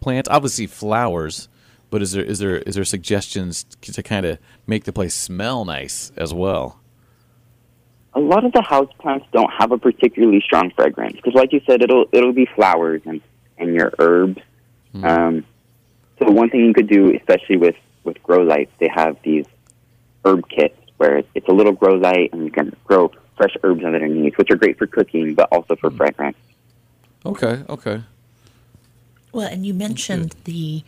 [SPEAKER 2] plant? Obviously flowers, but is there is there is there suggestions to kind of make the place smell nice as well?
[SPEAKER 5] a lot of the house plants don't have a particularly strong fragrance because, like you said, it'll it'll be flowers and and your herbs. Um, so one thing you could do, especially with with grow lights, they have these herb kits where it's, it's a little grow light and you can grow fresh herbs underneath, which are great for cooking, but also for fragrance.
[SPEAKER 2] Okay, okay.
[SPEAKER 3] Well, and you mentioned the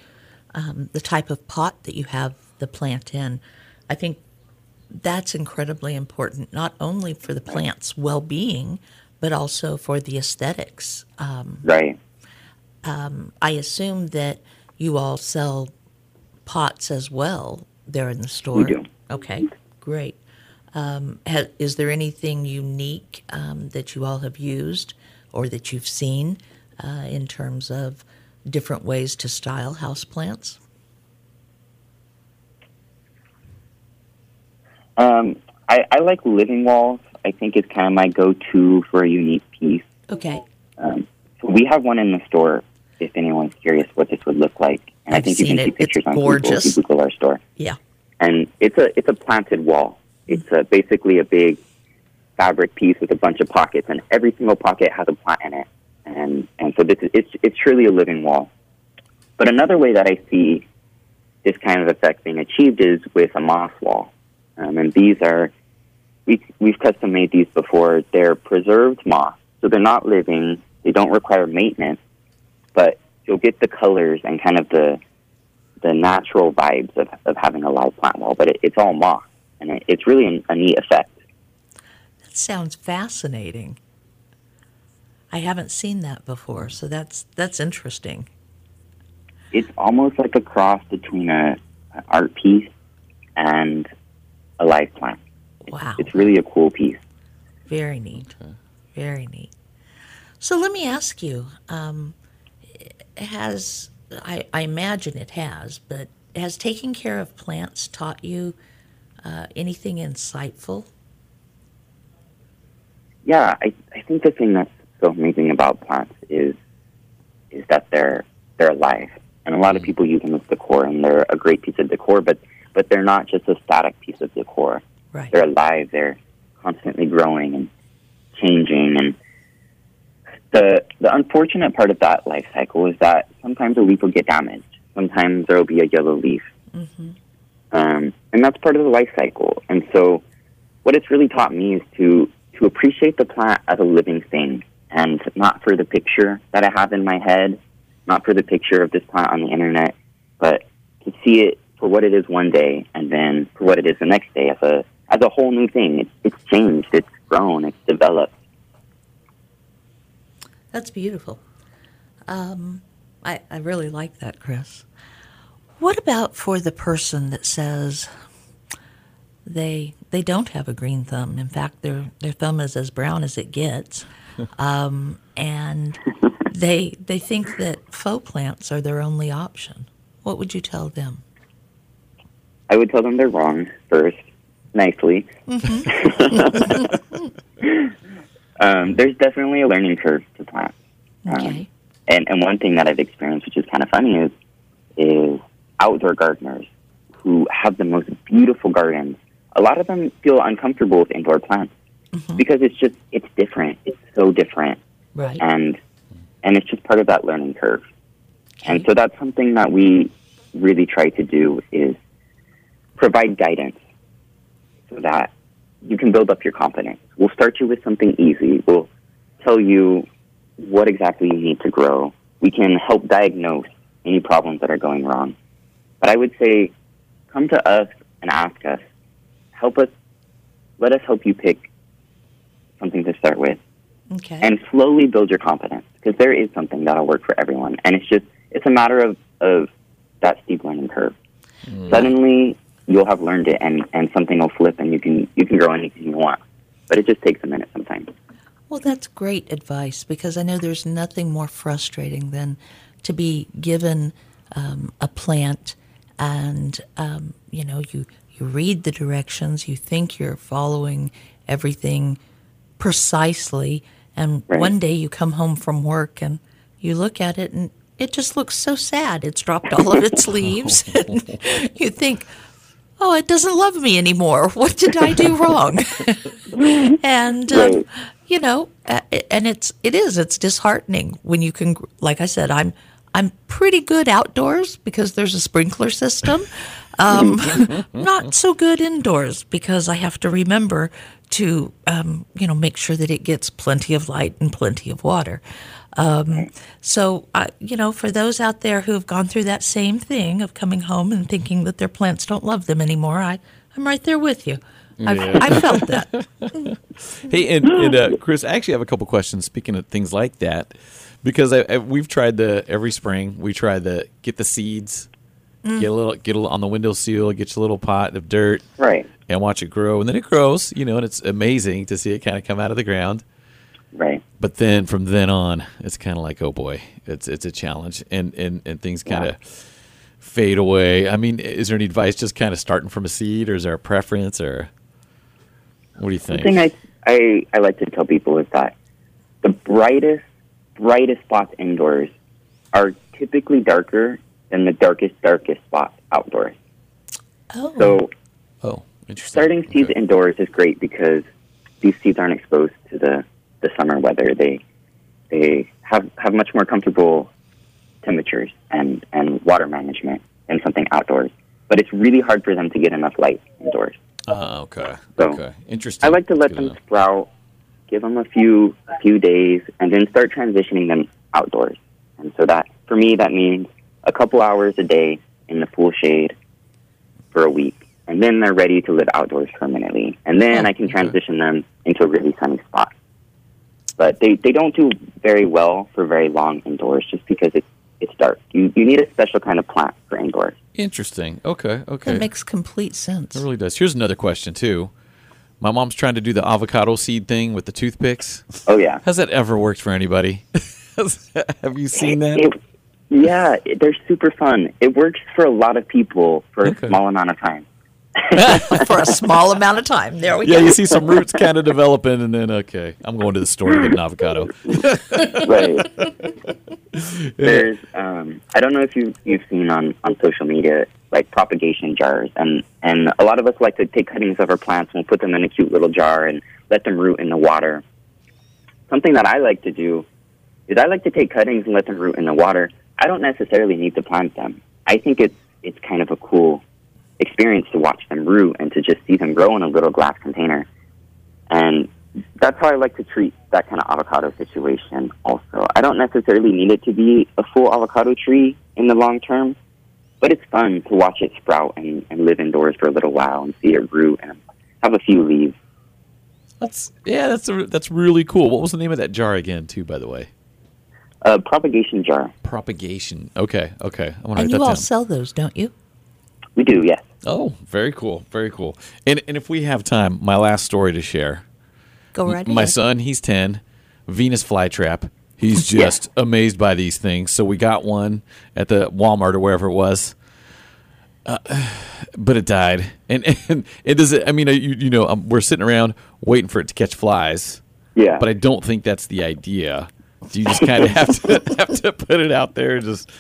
[SPEAKER 3] um, the type of pot that you have the plant in. I think that's incredibly important, not only for the plant's well being, but also for the aesthetics. Um,
[SPEAKER 5] Right.
[SPEAKER 3] I assume that you all sell pots as well there in the store.
[SPEAKER 5] We do.
[SPEAKER 3] Okay, great. Um, ha- is there anything unique um, that you all have used or that you've seen uh, in terms of different ways to style houseplants?
[SPEAKER 5] Um, I, I like living walls. I think it's kind of my go-to for a unique piece.
[SPEAKER 3] Okay.
[SPEAKER 5] Um, so we have one in the store. If anyone's curious what this would look like, and I
[SPEAKER 3] I've
[SPEAKER 5] think you can see
[SPEAKER 3] it. It's
[SPEAKER 5] pictures on
[SPEAKER 3] gorgeous.
[SPEAKER 5] Google Google our store.
[SPEAKER 3] Yeah.
[SPEAKER 5] and it's a it's a planted wall. It's a, basically a big fabric piece with a bunch of pockets, and every single pocket has a plant in it. And and so this is it's it's truly a living wall. But another way that I see this kind of effect being achieved is with a moss wall, um, and these are we we've custom made these before. They're preserved moss, so they're not living. They don't require maintenance, but you'll get the colors and kind of the the natural vibes of, of having a live plant wall, but it, it's all moss, and it, it's really a, a neat effect.
[SPEAKER 3] That sounds fascinating. I haven't seen that before, so that's that's interesting.
[SPEAKER 5] It's almost like a cross between a an art piece and a live plant.
[SPEAKER 3] Wow.
[SPEAKER 5] It's really a cool piece.
[SPEAKER 3] Very neat. Very neat. So let me ask you: um, Has I, I imagine it has, but has taking care of plants taught you uh, anything insightful?
[SPEAKER 5] Yeah, I, I think the thing that's so amazing about plants is is that they're they're alive, and a lot of people use them as decor, and they're a great piece of decor, but but they're not just a static piece of decor.
[SPEAKER 3] Right.
[SPEAKER 5] they're alive. They're constantly growing and changing. The the unfortunate part of that life cycle is that sometimes a leaf will get damaged. Sometimes there will be a yellow leaf, um, and that's part of the life cycle. And so, what it's really taught me is to to appreciate the plant as a living thing, and not for the picture that I have in my head, not for the picture of this plant on the internet, but to see it for what it is one day, and then for what it is the next day as a as a whole new thing. It's it's changed, it's grown, it's developed.
[SPEAKER 3] That's beautiful. Um, I, I really like that, Chris. What about for the person that says they they don't have a green thumb? In fact, their their thumb is as brown as it gets, um, and they they think that faux plants are their only option. What would you tell them?
[SPEAKER 5] I would tell them they're wrong first, nicely. um, there's definitely a learning curve to plants.
[SPEAKER 3] Okay.
[SPEAKER 5] And and one thing that I've experienced, which is kind of funny, is is outdoor gardeners who have the most beautiful gardens. A lot of them feel uncomfortable with indoor plants because it's just it's different. It's so different,
[SPEAKER 3] Right.
[SPEAKER 5] and and it's just part of that learning curve. And so that's something that we really try to do is provide guidance so that you can build up your confidence. We'll start you with something easy. We'll tell you what exactly you need to grow. We can help diagnose any problems that are going wrong. But I would say come to us and ask us. Help us let us help you pick something to start with
[SPEAKER 3] Okay.
[SPEAKER 5] and slowly build your confidence because there is something that'll work for everyone and it's just it's a matter of of that steep learning curve mm. suddenly you'll have learned it and and something will flip and you can you can grow anything you want but it just takes a minute sometimes
[SPEAKER 3] Well, that's great advice because I know there's nothing more frustrating than to be given um, a plant and um, you know you you read the directions, you think you're following everything precisely, and
[SPEAKER 5] Right.
[SPEAKER 3] one day you come home from work and you look at it and it just looks so sad. It's dropped all of its leaves. and you think, oh, it doesn't love me anymore. What did I do wrong? and um,
[SPEAKER 5] Right.
[SPEAKER 3] you know, and it's it is it's disheartening when you can. Like I said, I'm I'm pretty good outdoors because there's a sprinkler system. Um, not so good indoors because I have to remember to um, you know make sure that it gets plenty of light and plenty of water. Um, so, uh, you know, for those out there who have gone through that same thing of coming home and thinking that their plants don't love them anymore, I, I'm right there with you. I've, I felt that.
[SPEAKER 2] Hey, and, and uh, Chris, I actually have a couple questions. Speaking of things like that, because I, I, we've tried the every spring we try the get the seeds, get a little get a little on the windowsill, get your little pot of dirt,
[SPEAKER 5] Right.
[SPEAKER 2] and watch it grow, and then it grows, you know, and it's amazing to see it kind of come out of the ground.
[SPEAKER 5] Right.
[SPEAKER 2] But then from then on, it's kind of like, oh boy, it's it's a challenge, and and and things kind of fade away. I mean, is there any advice just kind of starting from a seed, or is there a preference, or what do you think?
[SPEAKER 5] The thing I, I I like to tell people is that the brightest brightest spots indoors are typically darker than the darkest darkest spots outdoors.
[SPEAKER 3] Oh,
[SPEAKER 5] So
[SPEAKER 2] oh, interesting.
[SPEAKER 5] starting seeds
[SPEAKER 2] Okay.
[SPEAKER 5] indoors is great because these seeds aren't exposed to the, the summer weather. They they have have much more comfortable temperatures and, and water management than something outdoors. But it's really hard for them to get enough light indoors.
[SPEAKER 2] Ah, okay.
[SPEAKER 5] So,
[SPEAKER 2] okay. Interesting.
[SPEAKER 5] I like to let
[SPEAKER 2] Good
[SPEAKER 5] them
[SPEAKER 2] know.
[SPEAKER 5] sprout, give them a few a few days, and then start transitioning them outdoors. And so that for me that means a couple hours a day in the full shade for a week, and then they're ready to live outdoors permanently. And then
[SPEAKER 2] Oh,
[SPEAKER 5] I can
[SPEAKER 2] okay.
[SPEAKER 5] transition them into a really sunny spot. But they, they don't do very well for very long indoors just because it's it's dark. You you need a special kind of plant for indoors.
[SPEAKER 2] Interesting. Okay. Okay.
[SPEAKER 3] that makes complete sense.
[SPEAKER 2] It really does. Here's another question too. My mom's trying to do the avocado seed thing with the toothpicks.
[SPEAKER 5] Oh yeah.
[SPEAKER 2] Has that ever worked for anybody? Have you seen that?
[SPEAKER 5] It, yeah, they're super fun. It works for a lot of people for
[SPEAKER 2] Okay.
[SPEAKER 5] a small amount of time.
[SPEAKER 3] For a small amount of time. There we
[SPEAKER 2] Yeah,
[SPEAKER 3] go.
[SPEAKER 2] Yeah, you see some roots kind of developing, and then okay, I'm going to the store to get an avocado.
[SPEAKER 5] right. There's, um, I don't know if you you've seen on on social media like propagation jars, and and a lot of us like to take cuttings of our plants and put them in a cute little jar and let them root in the water. Something that I like to do is I like to take cuttings and let them root in the water. I don't necessarily need to plant them. I think it's it's kind of a cool experience to watch them root and to just see them grow in a little glass container. And that's how I like to treat that kind of avocado situation also. I don't necessarily need it to be a full avocado tree in the long term, but it's fun to watch it sprout and, and live indoors for a little while and see it root and have a few leaves.
[SPEAKER 2] That's yeah, that's a, that's really cool. What was the name of that jar again, too? By the way,
[SPEAKER 5] A propagation jar.
[SPEAKER 2] propagation. Okay, okay. I want to
[SPEAKER 3] And
[SPEAKER 2] write
[SPEAKER 3] you
[SPEAKER 2] that
[SPEAKER 3] all
[SPEAKER 2] down.
[SPEAKER 3] sell those, don't you?
[SPEAKER 5] We do, yes.
[SPEAKER 2] Oh, very cool, very cool. And and if we have time, my last story to share.
[SPEAKER 3] Go right
[SPEAKER 2] My
[SPEAKER 3] ahead.
[SPEAKER 2] son, he's 10, Venus flytrap. He's just amazed by these things. So we got one at the Walmart or wherever it was. Uh, but it died. And, and it does it I mean, you, you know, um, we're sitting around waiting for it to catch flies.
[SPEAKER 5] Yeah.
[SPEAKER 2] But I don't think that's the idea. You just kind of have to have to put it out there and just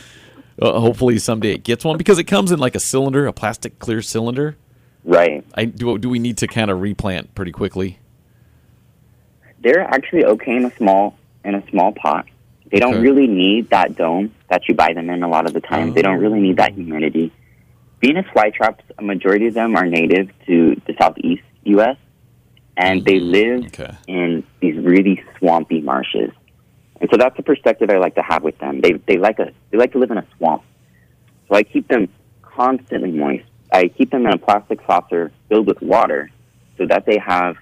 [SPEAKER 2] uh, hopefully someday it gets one because it comes in like a cylinder, a plastic clear cylinder.
[SPEAKER 5] right.
[SPEAKER 2] I do do we need to kind of replant pretty quickly?
[SPEAKER 5] They're actually okay in a small in a small pot. They don't
[SPEAKER 2] Okay.
[SPEAKER 5] really need that dome that you buy them in a lot of the time. They don't really need that humidity. Venus flytraps, a majority of them are native to the southeast U.S. and they live
[SPEAKER 2] Okay.
[SPEAKER 5] in these really swampy marshes. And so that's the perspective I like to have with them. They they like a they like to live in a swamp. So I keep them constantly moist. I keep them in a plastic saucer filled with water so that they have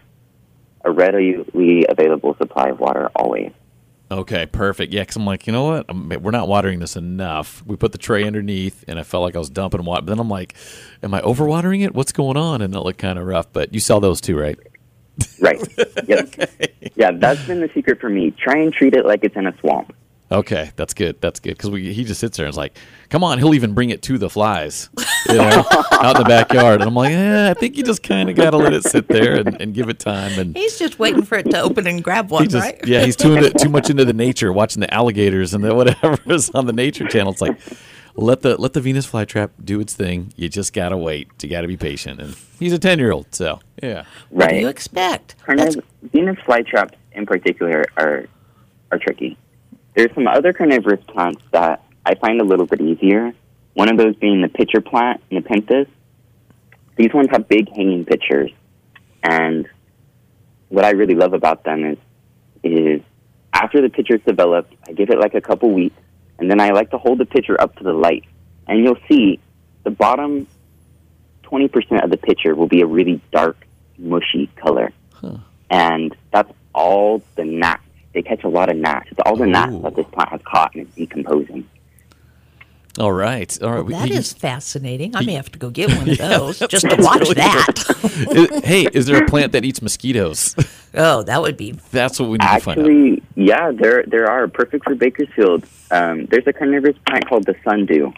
[SPEAKER 5] a readily available supply of water always.
[SPEAKER 2] Okay, perfect. Yeah, because I'm like, you know what? I'm, we're not watering this enough. We put the tray underneath, and I felt like I was dumping water. But then I'm like, am I overwatering it? What's going on? And it looked kind of rough. But you sell those too, right?
[SPEAKER 5] Right. Yep. Yeah, that's been the secret for me. Try and treat it like it's in a swamp.
[SPEAKER 2] Okay, that's good. That's good because he just sits there and is like, "Come on!" He'll even bring it to the flies, you know, out in the backyard. And I'm like, "Yeah, I think you just kind of got to let it sit there and, and, give it time." And
[SPEAKER 3] he's just waiting for it to open and grab one,
[SPEAKER 2] just,
[SPEAKER 3] right?
[SPEAKER 2] Yeah, he's too into, too much into the nature, watching the alligators and the whatever is on the Nature Channel. It's like, let the let the Venus flytrap do its thing. You just gotta wait. You gotta be patient. And he's a ten year old, so yeah.
[SPEAKER 3] Right. What do you expect?
[SPEAKER 5] Carniv- Venus flytraps in particular are are tricky. There's some other carnivorous plants that I find a little bit easier. One of those being the pitcher plant, and the Nepenthes. These ones have big hanging pitchers, and what I really love about them is is after the pitcher's developed, I give it like a couple weeks, and then I like to hold the pitcher up to the light, and you'll see the bottom twenty percent of the pitcher will be a really dark, mushy color, huh. and that's all the gnats they catch a lot of gnats. It's all the Ooh. gnats that this plant has caught and it's decomposing.
[SPEAKER 2] All right, all right.
[SPEAKER 3] Well, that he, is fascinating. I may have to go get one of those yeah, just to watch really
[SPEAKER 2] that. hey, is there a plant that eats mosquitoes?
[SPEAKER 3] Oh, that would be.
[SPEAKER 2] That's what we need
[SPEAKER 5] Actually,
[SPEAKER 2] to find
[SPEAKER 5] out. Yeah, there there are perfect for Bakersfield. Um, there's a carnivorous plant called the sundew,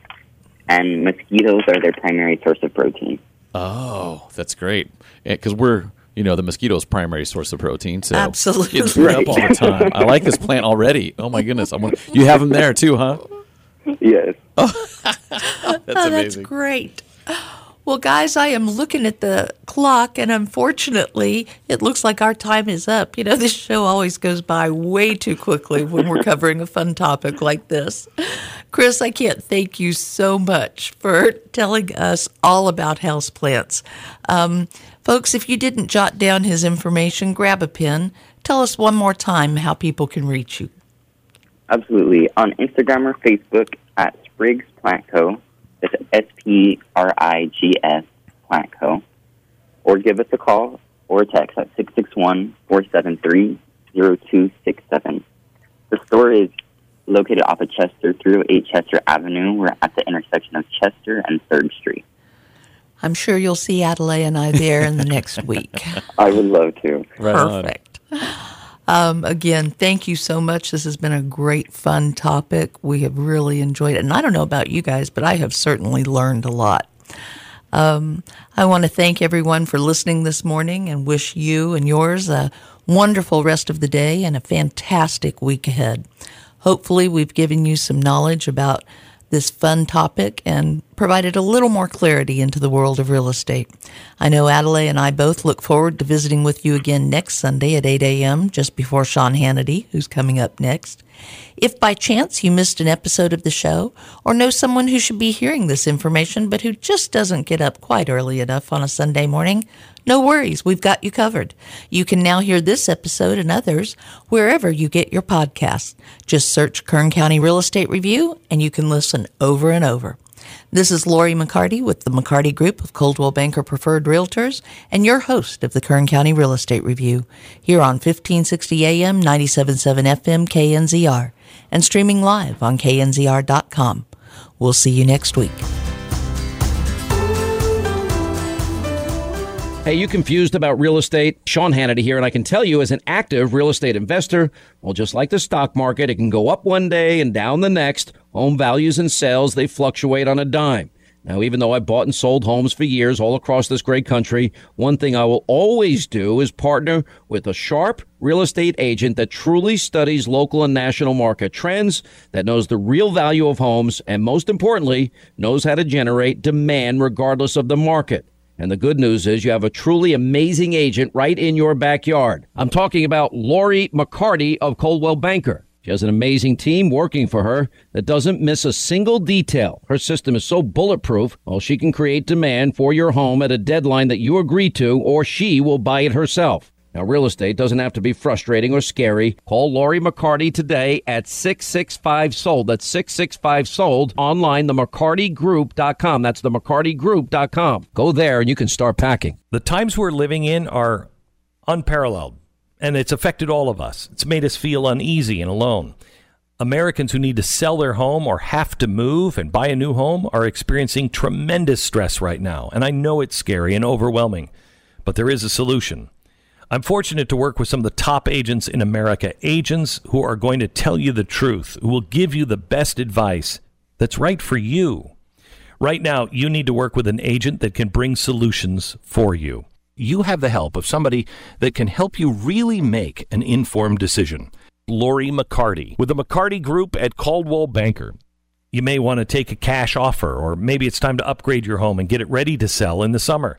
[SPEAKER 5] and mosquitoes are their primary source of protein.
[SPEAKER 2] Oh, that's great. Because yeah, we're you know the mosquito's primary source of protein. So
[SPEAKER 3] absolutely,
[SPEAKER 2] it's right. up all the time. I like this plant already. Oh my goodness! I'm, you have them there too, huh?
[SPEAKER 5] Yes.
[SPEAKER 2] Oh, that's
[SPEAKER 3] oh,
[SPEAKER 2] amazing.
[SPEAKER 3] That's great. Well, guys, I am looking at the clock, and unfortunately, it looks like our time is up. You know, this show always goes by way too quickly when we're covering a fun topic like this. Chris, I can't thank you so much for telling us all about houseplants. Um, folks, if you didn't jot down his information, grab a pen. Tell us one more time how people can reach you.
[SPEAKER 5] Absolutely. On Instagram or Facebook at Spriggs Plant Co. It's S P R I G S Plant Co. Or give us a call or a text at 661 473 0267. The store is located off of Chester through 8 Chester Avenue. We're at the intersection of Chester and 3rd Street.
[SPEAKER 3] I'm sure you'll see Adelaide and I there in the next week.
[SPEAKER 5] I would love to.
[SPEAKER 2] Right
[SPEAKER 3] Perfect. Um, again, thank you so much. This has been a great, fun topic. We have really enjoyed it. And I don't know about you guys, but I have certainly learned a lot. Um, I want to thank everyone for listening this morning and wish you and yours a wonderful rest of the day and a fantastic week ahead. Hopefully, we've given you some knowledge about this fun topic and provided a little more clarity into the world of real estate. I know Adelaide and I both look forward to visiting with you again next Sunday at 8 a.m., just before Sean Hannity, who's coming up next. If by chance you missed an episode of the show or know someone who should be hearing this information but who just doesn't get up quite early enough on a Sunday morning, no worries, we've got you covered. You can now hear this episode and others wherever you get your podcasts. Just search Kern County Real Estate Review and you can listen over and over. This is Lori McCarty with the McCarty Group of Coldwell Banker Preferred Realtors and your host of the Kern County Real Estate Review here on 1560 AM, 977 FM KNZR and streaming live on knzr.com. We'll see you next week.
[SPEAKER 7] Hey, you confused about real estate? Sean Hannity here, and I can tell you as an active real estate investor, well, just like the stock market, it can go up one day and down the next. Home values and sales, they fluctuate on a dime. Now, even though I bought and sold homes for years all across this great country, one thing I will always do is partner with a sharp real estate agent that truly studies local and national market trends, that knows the real value of homes, and most importantly, knows how to generate demand regardless of the market. And the good news is you have a truly amazing agent right in your backyard. I'm talking about Lori McCarty of Coldwell Banker. She has an amazing team working for her that doesn't miss a single detail. Her system is so bulletproof, well, she can create demand for your home at a deadline that you agree to, or she will buy it herself. Now, real estate doesn't have to be frustrating or scary. Call Lori McCarty today at 665 Sold. That's 665 Sold. Online, the McCartyGroup.com. That's the McCartyGroup.com. Go there and you can start packing.
[SPEAKER 8] The times we're living in are unparalleled, and it's affected all of us. It's made us feel uneasy and alone. Americans who need to sell their home or have to move and buy a new home are experiencing tremendous stress right now. And I know it's scary and overwhelming, but there is a solution. I'm fortunate to work with some of the top agents in America, agents who are going to tell you the truth, who will give you the best advice that's right for you. Right now, you need to work with an agent that can bring solutions for you. You have the help of somebody that can help you really make an informed decision. Lori McCarty with the McCarty Group at Coldwell Banker. You may want to take a cash offer, or maybe it's time to upgrade your home and get it ready to sell in the summer.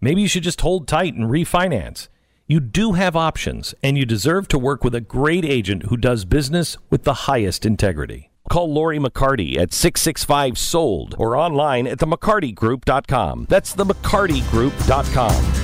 [SPEAKER 8] Maybe you should just hold tight and refinance. You do have options, and you deserve to work with a great agent who does business with the highest integrity. Call Lori McCarty at 665 SOLD or online at themccartygroup.com. That's themccartygroup.com.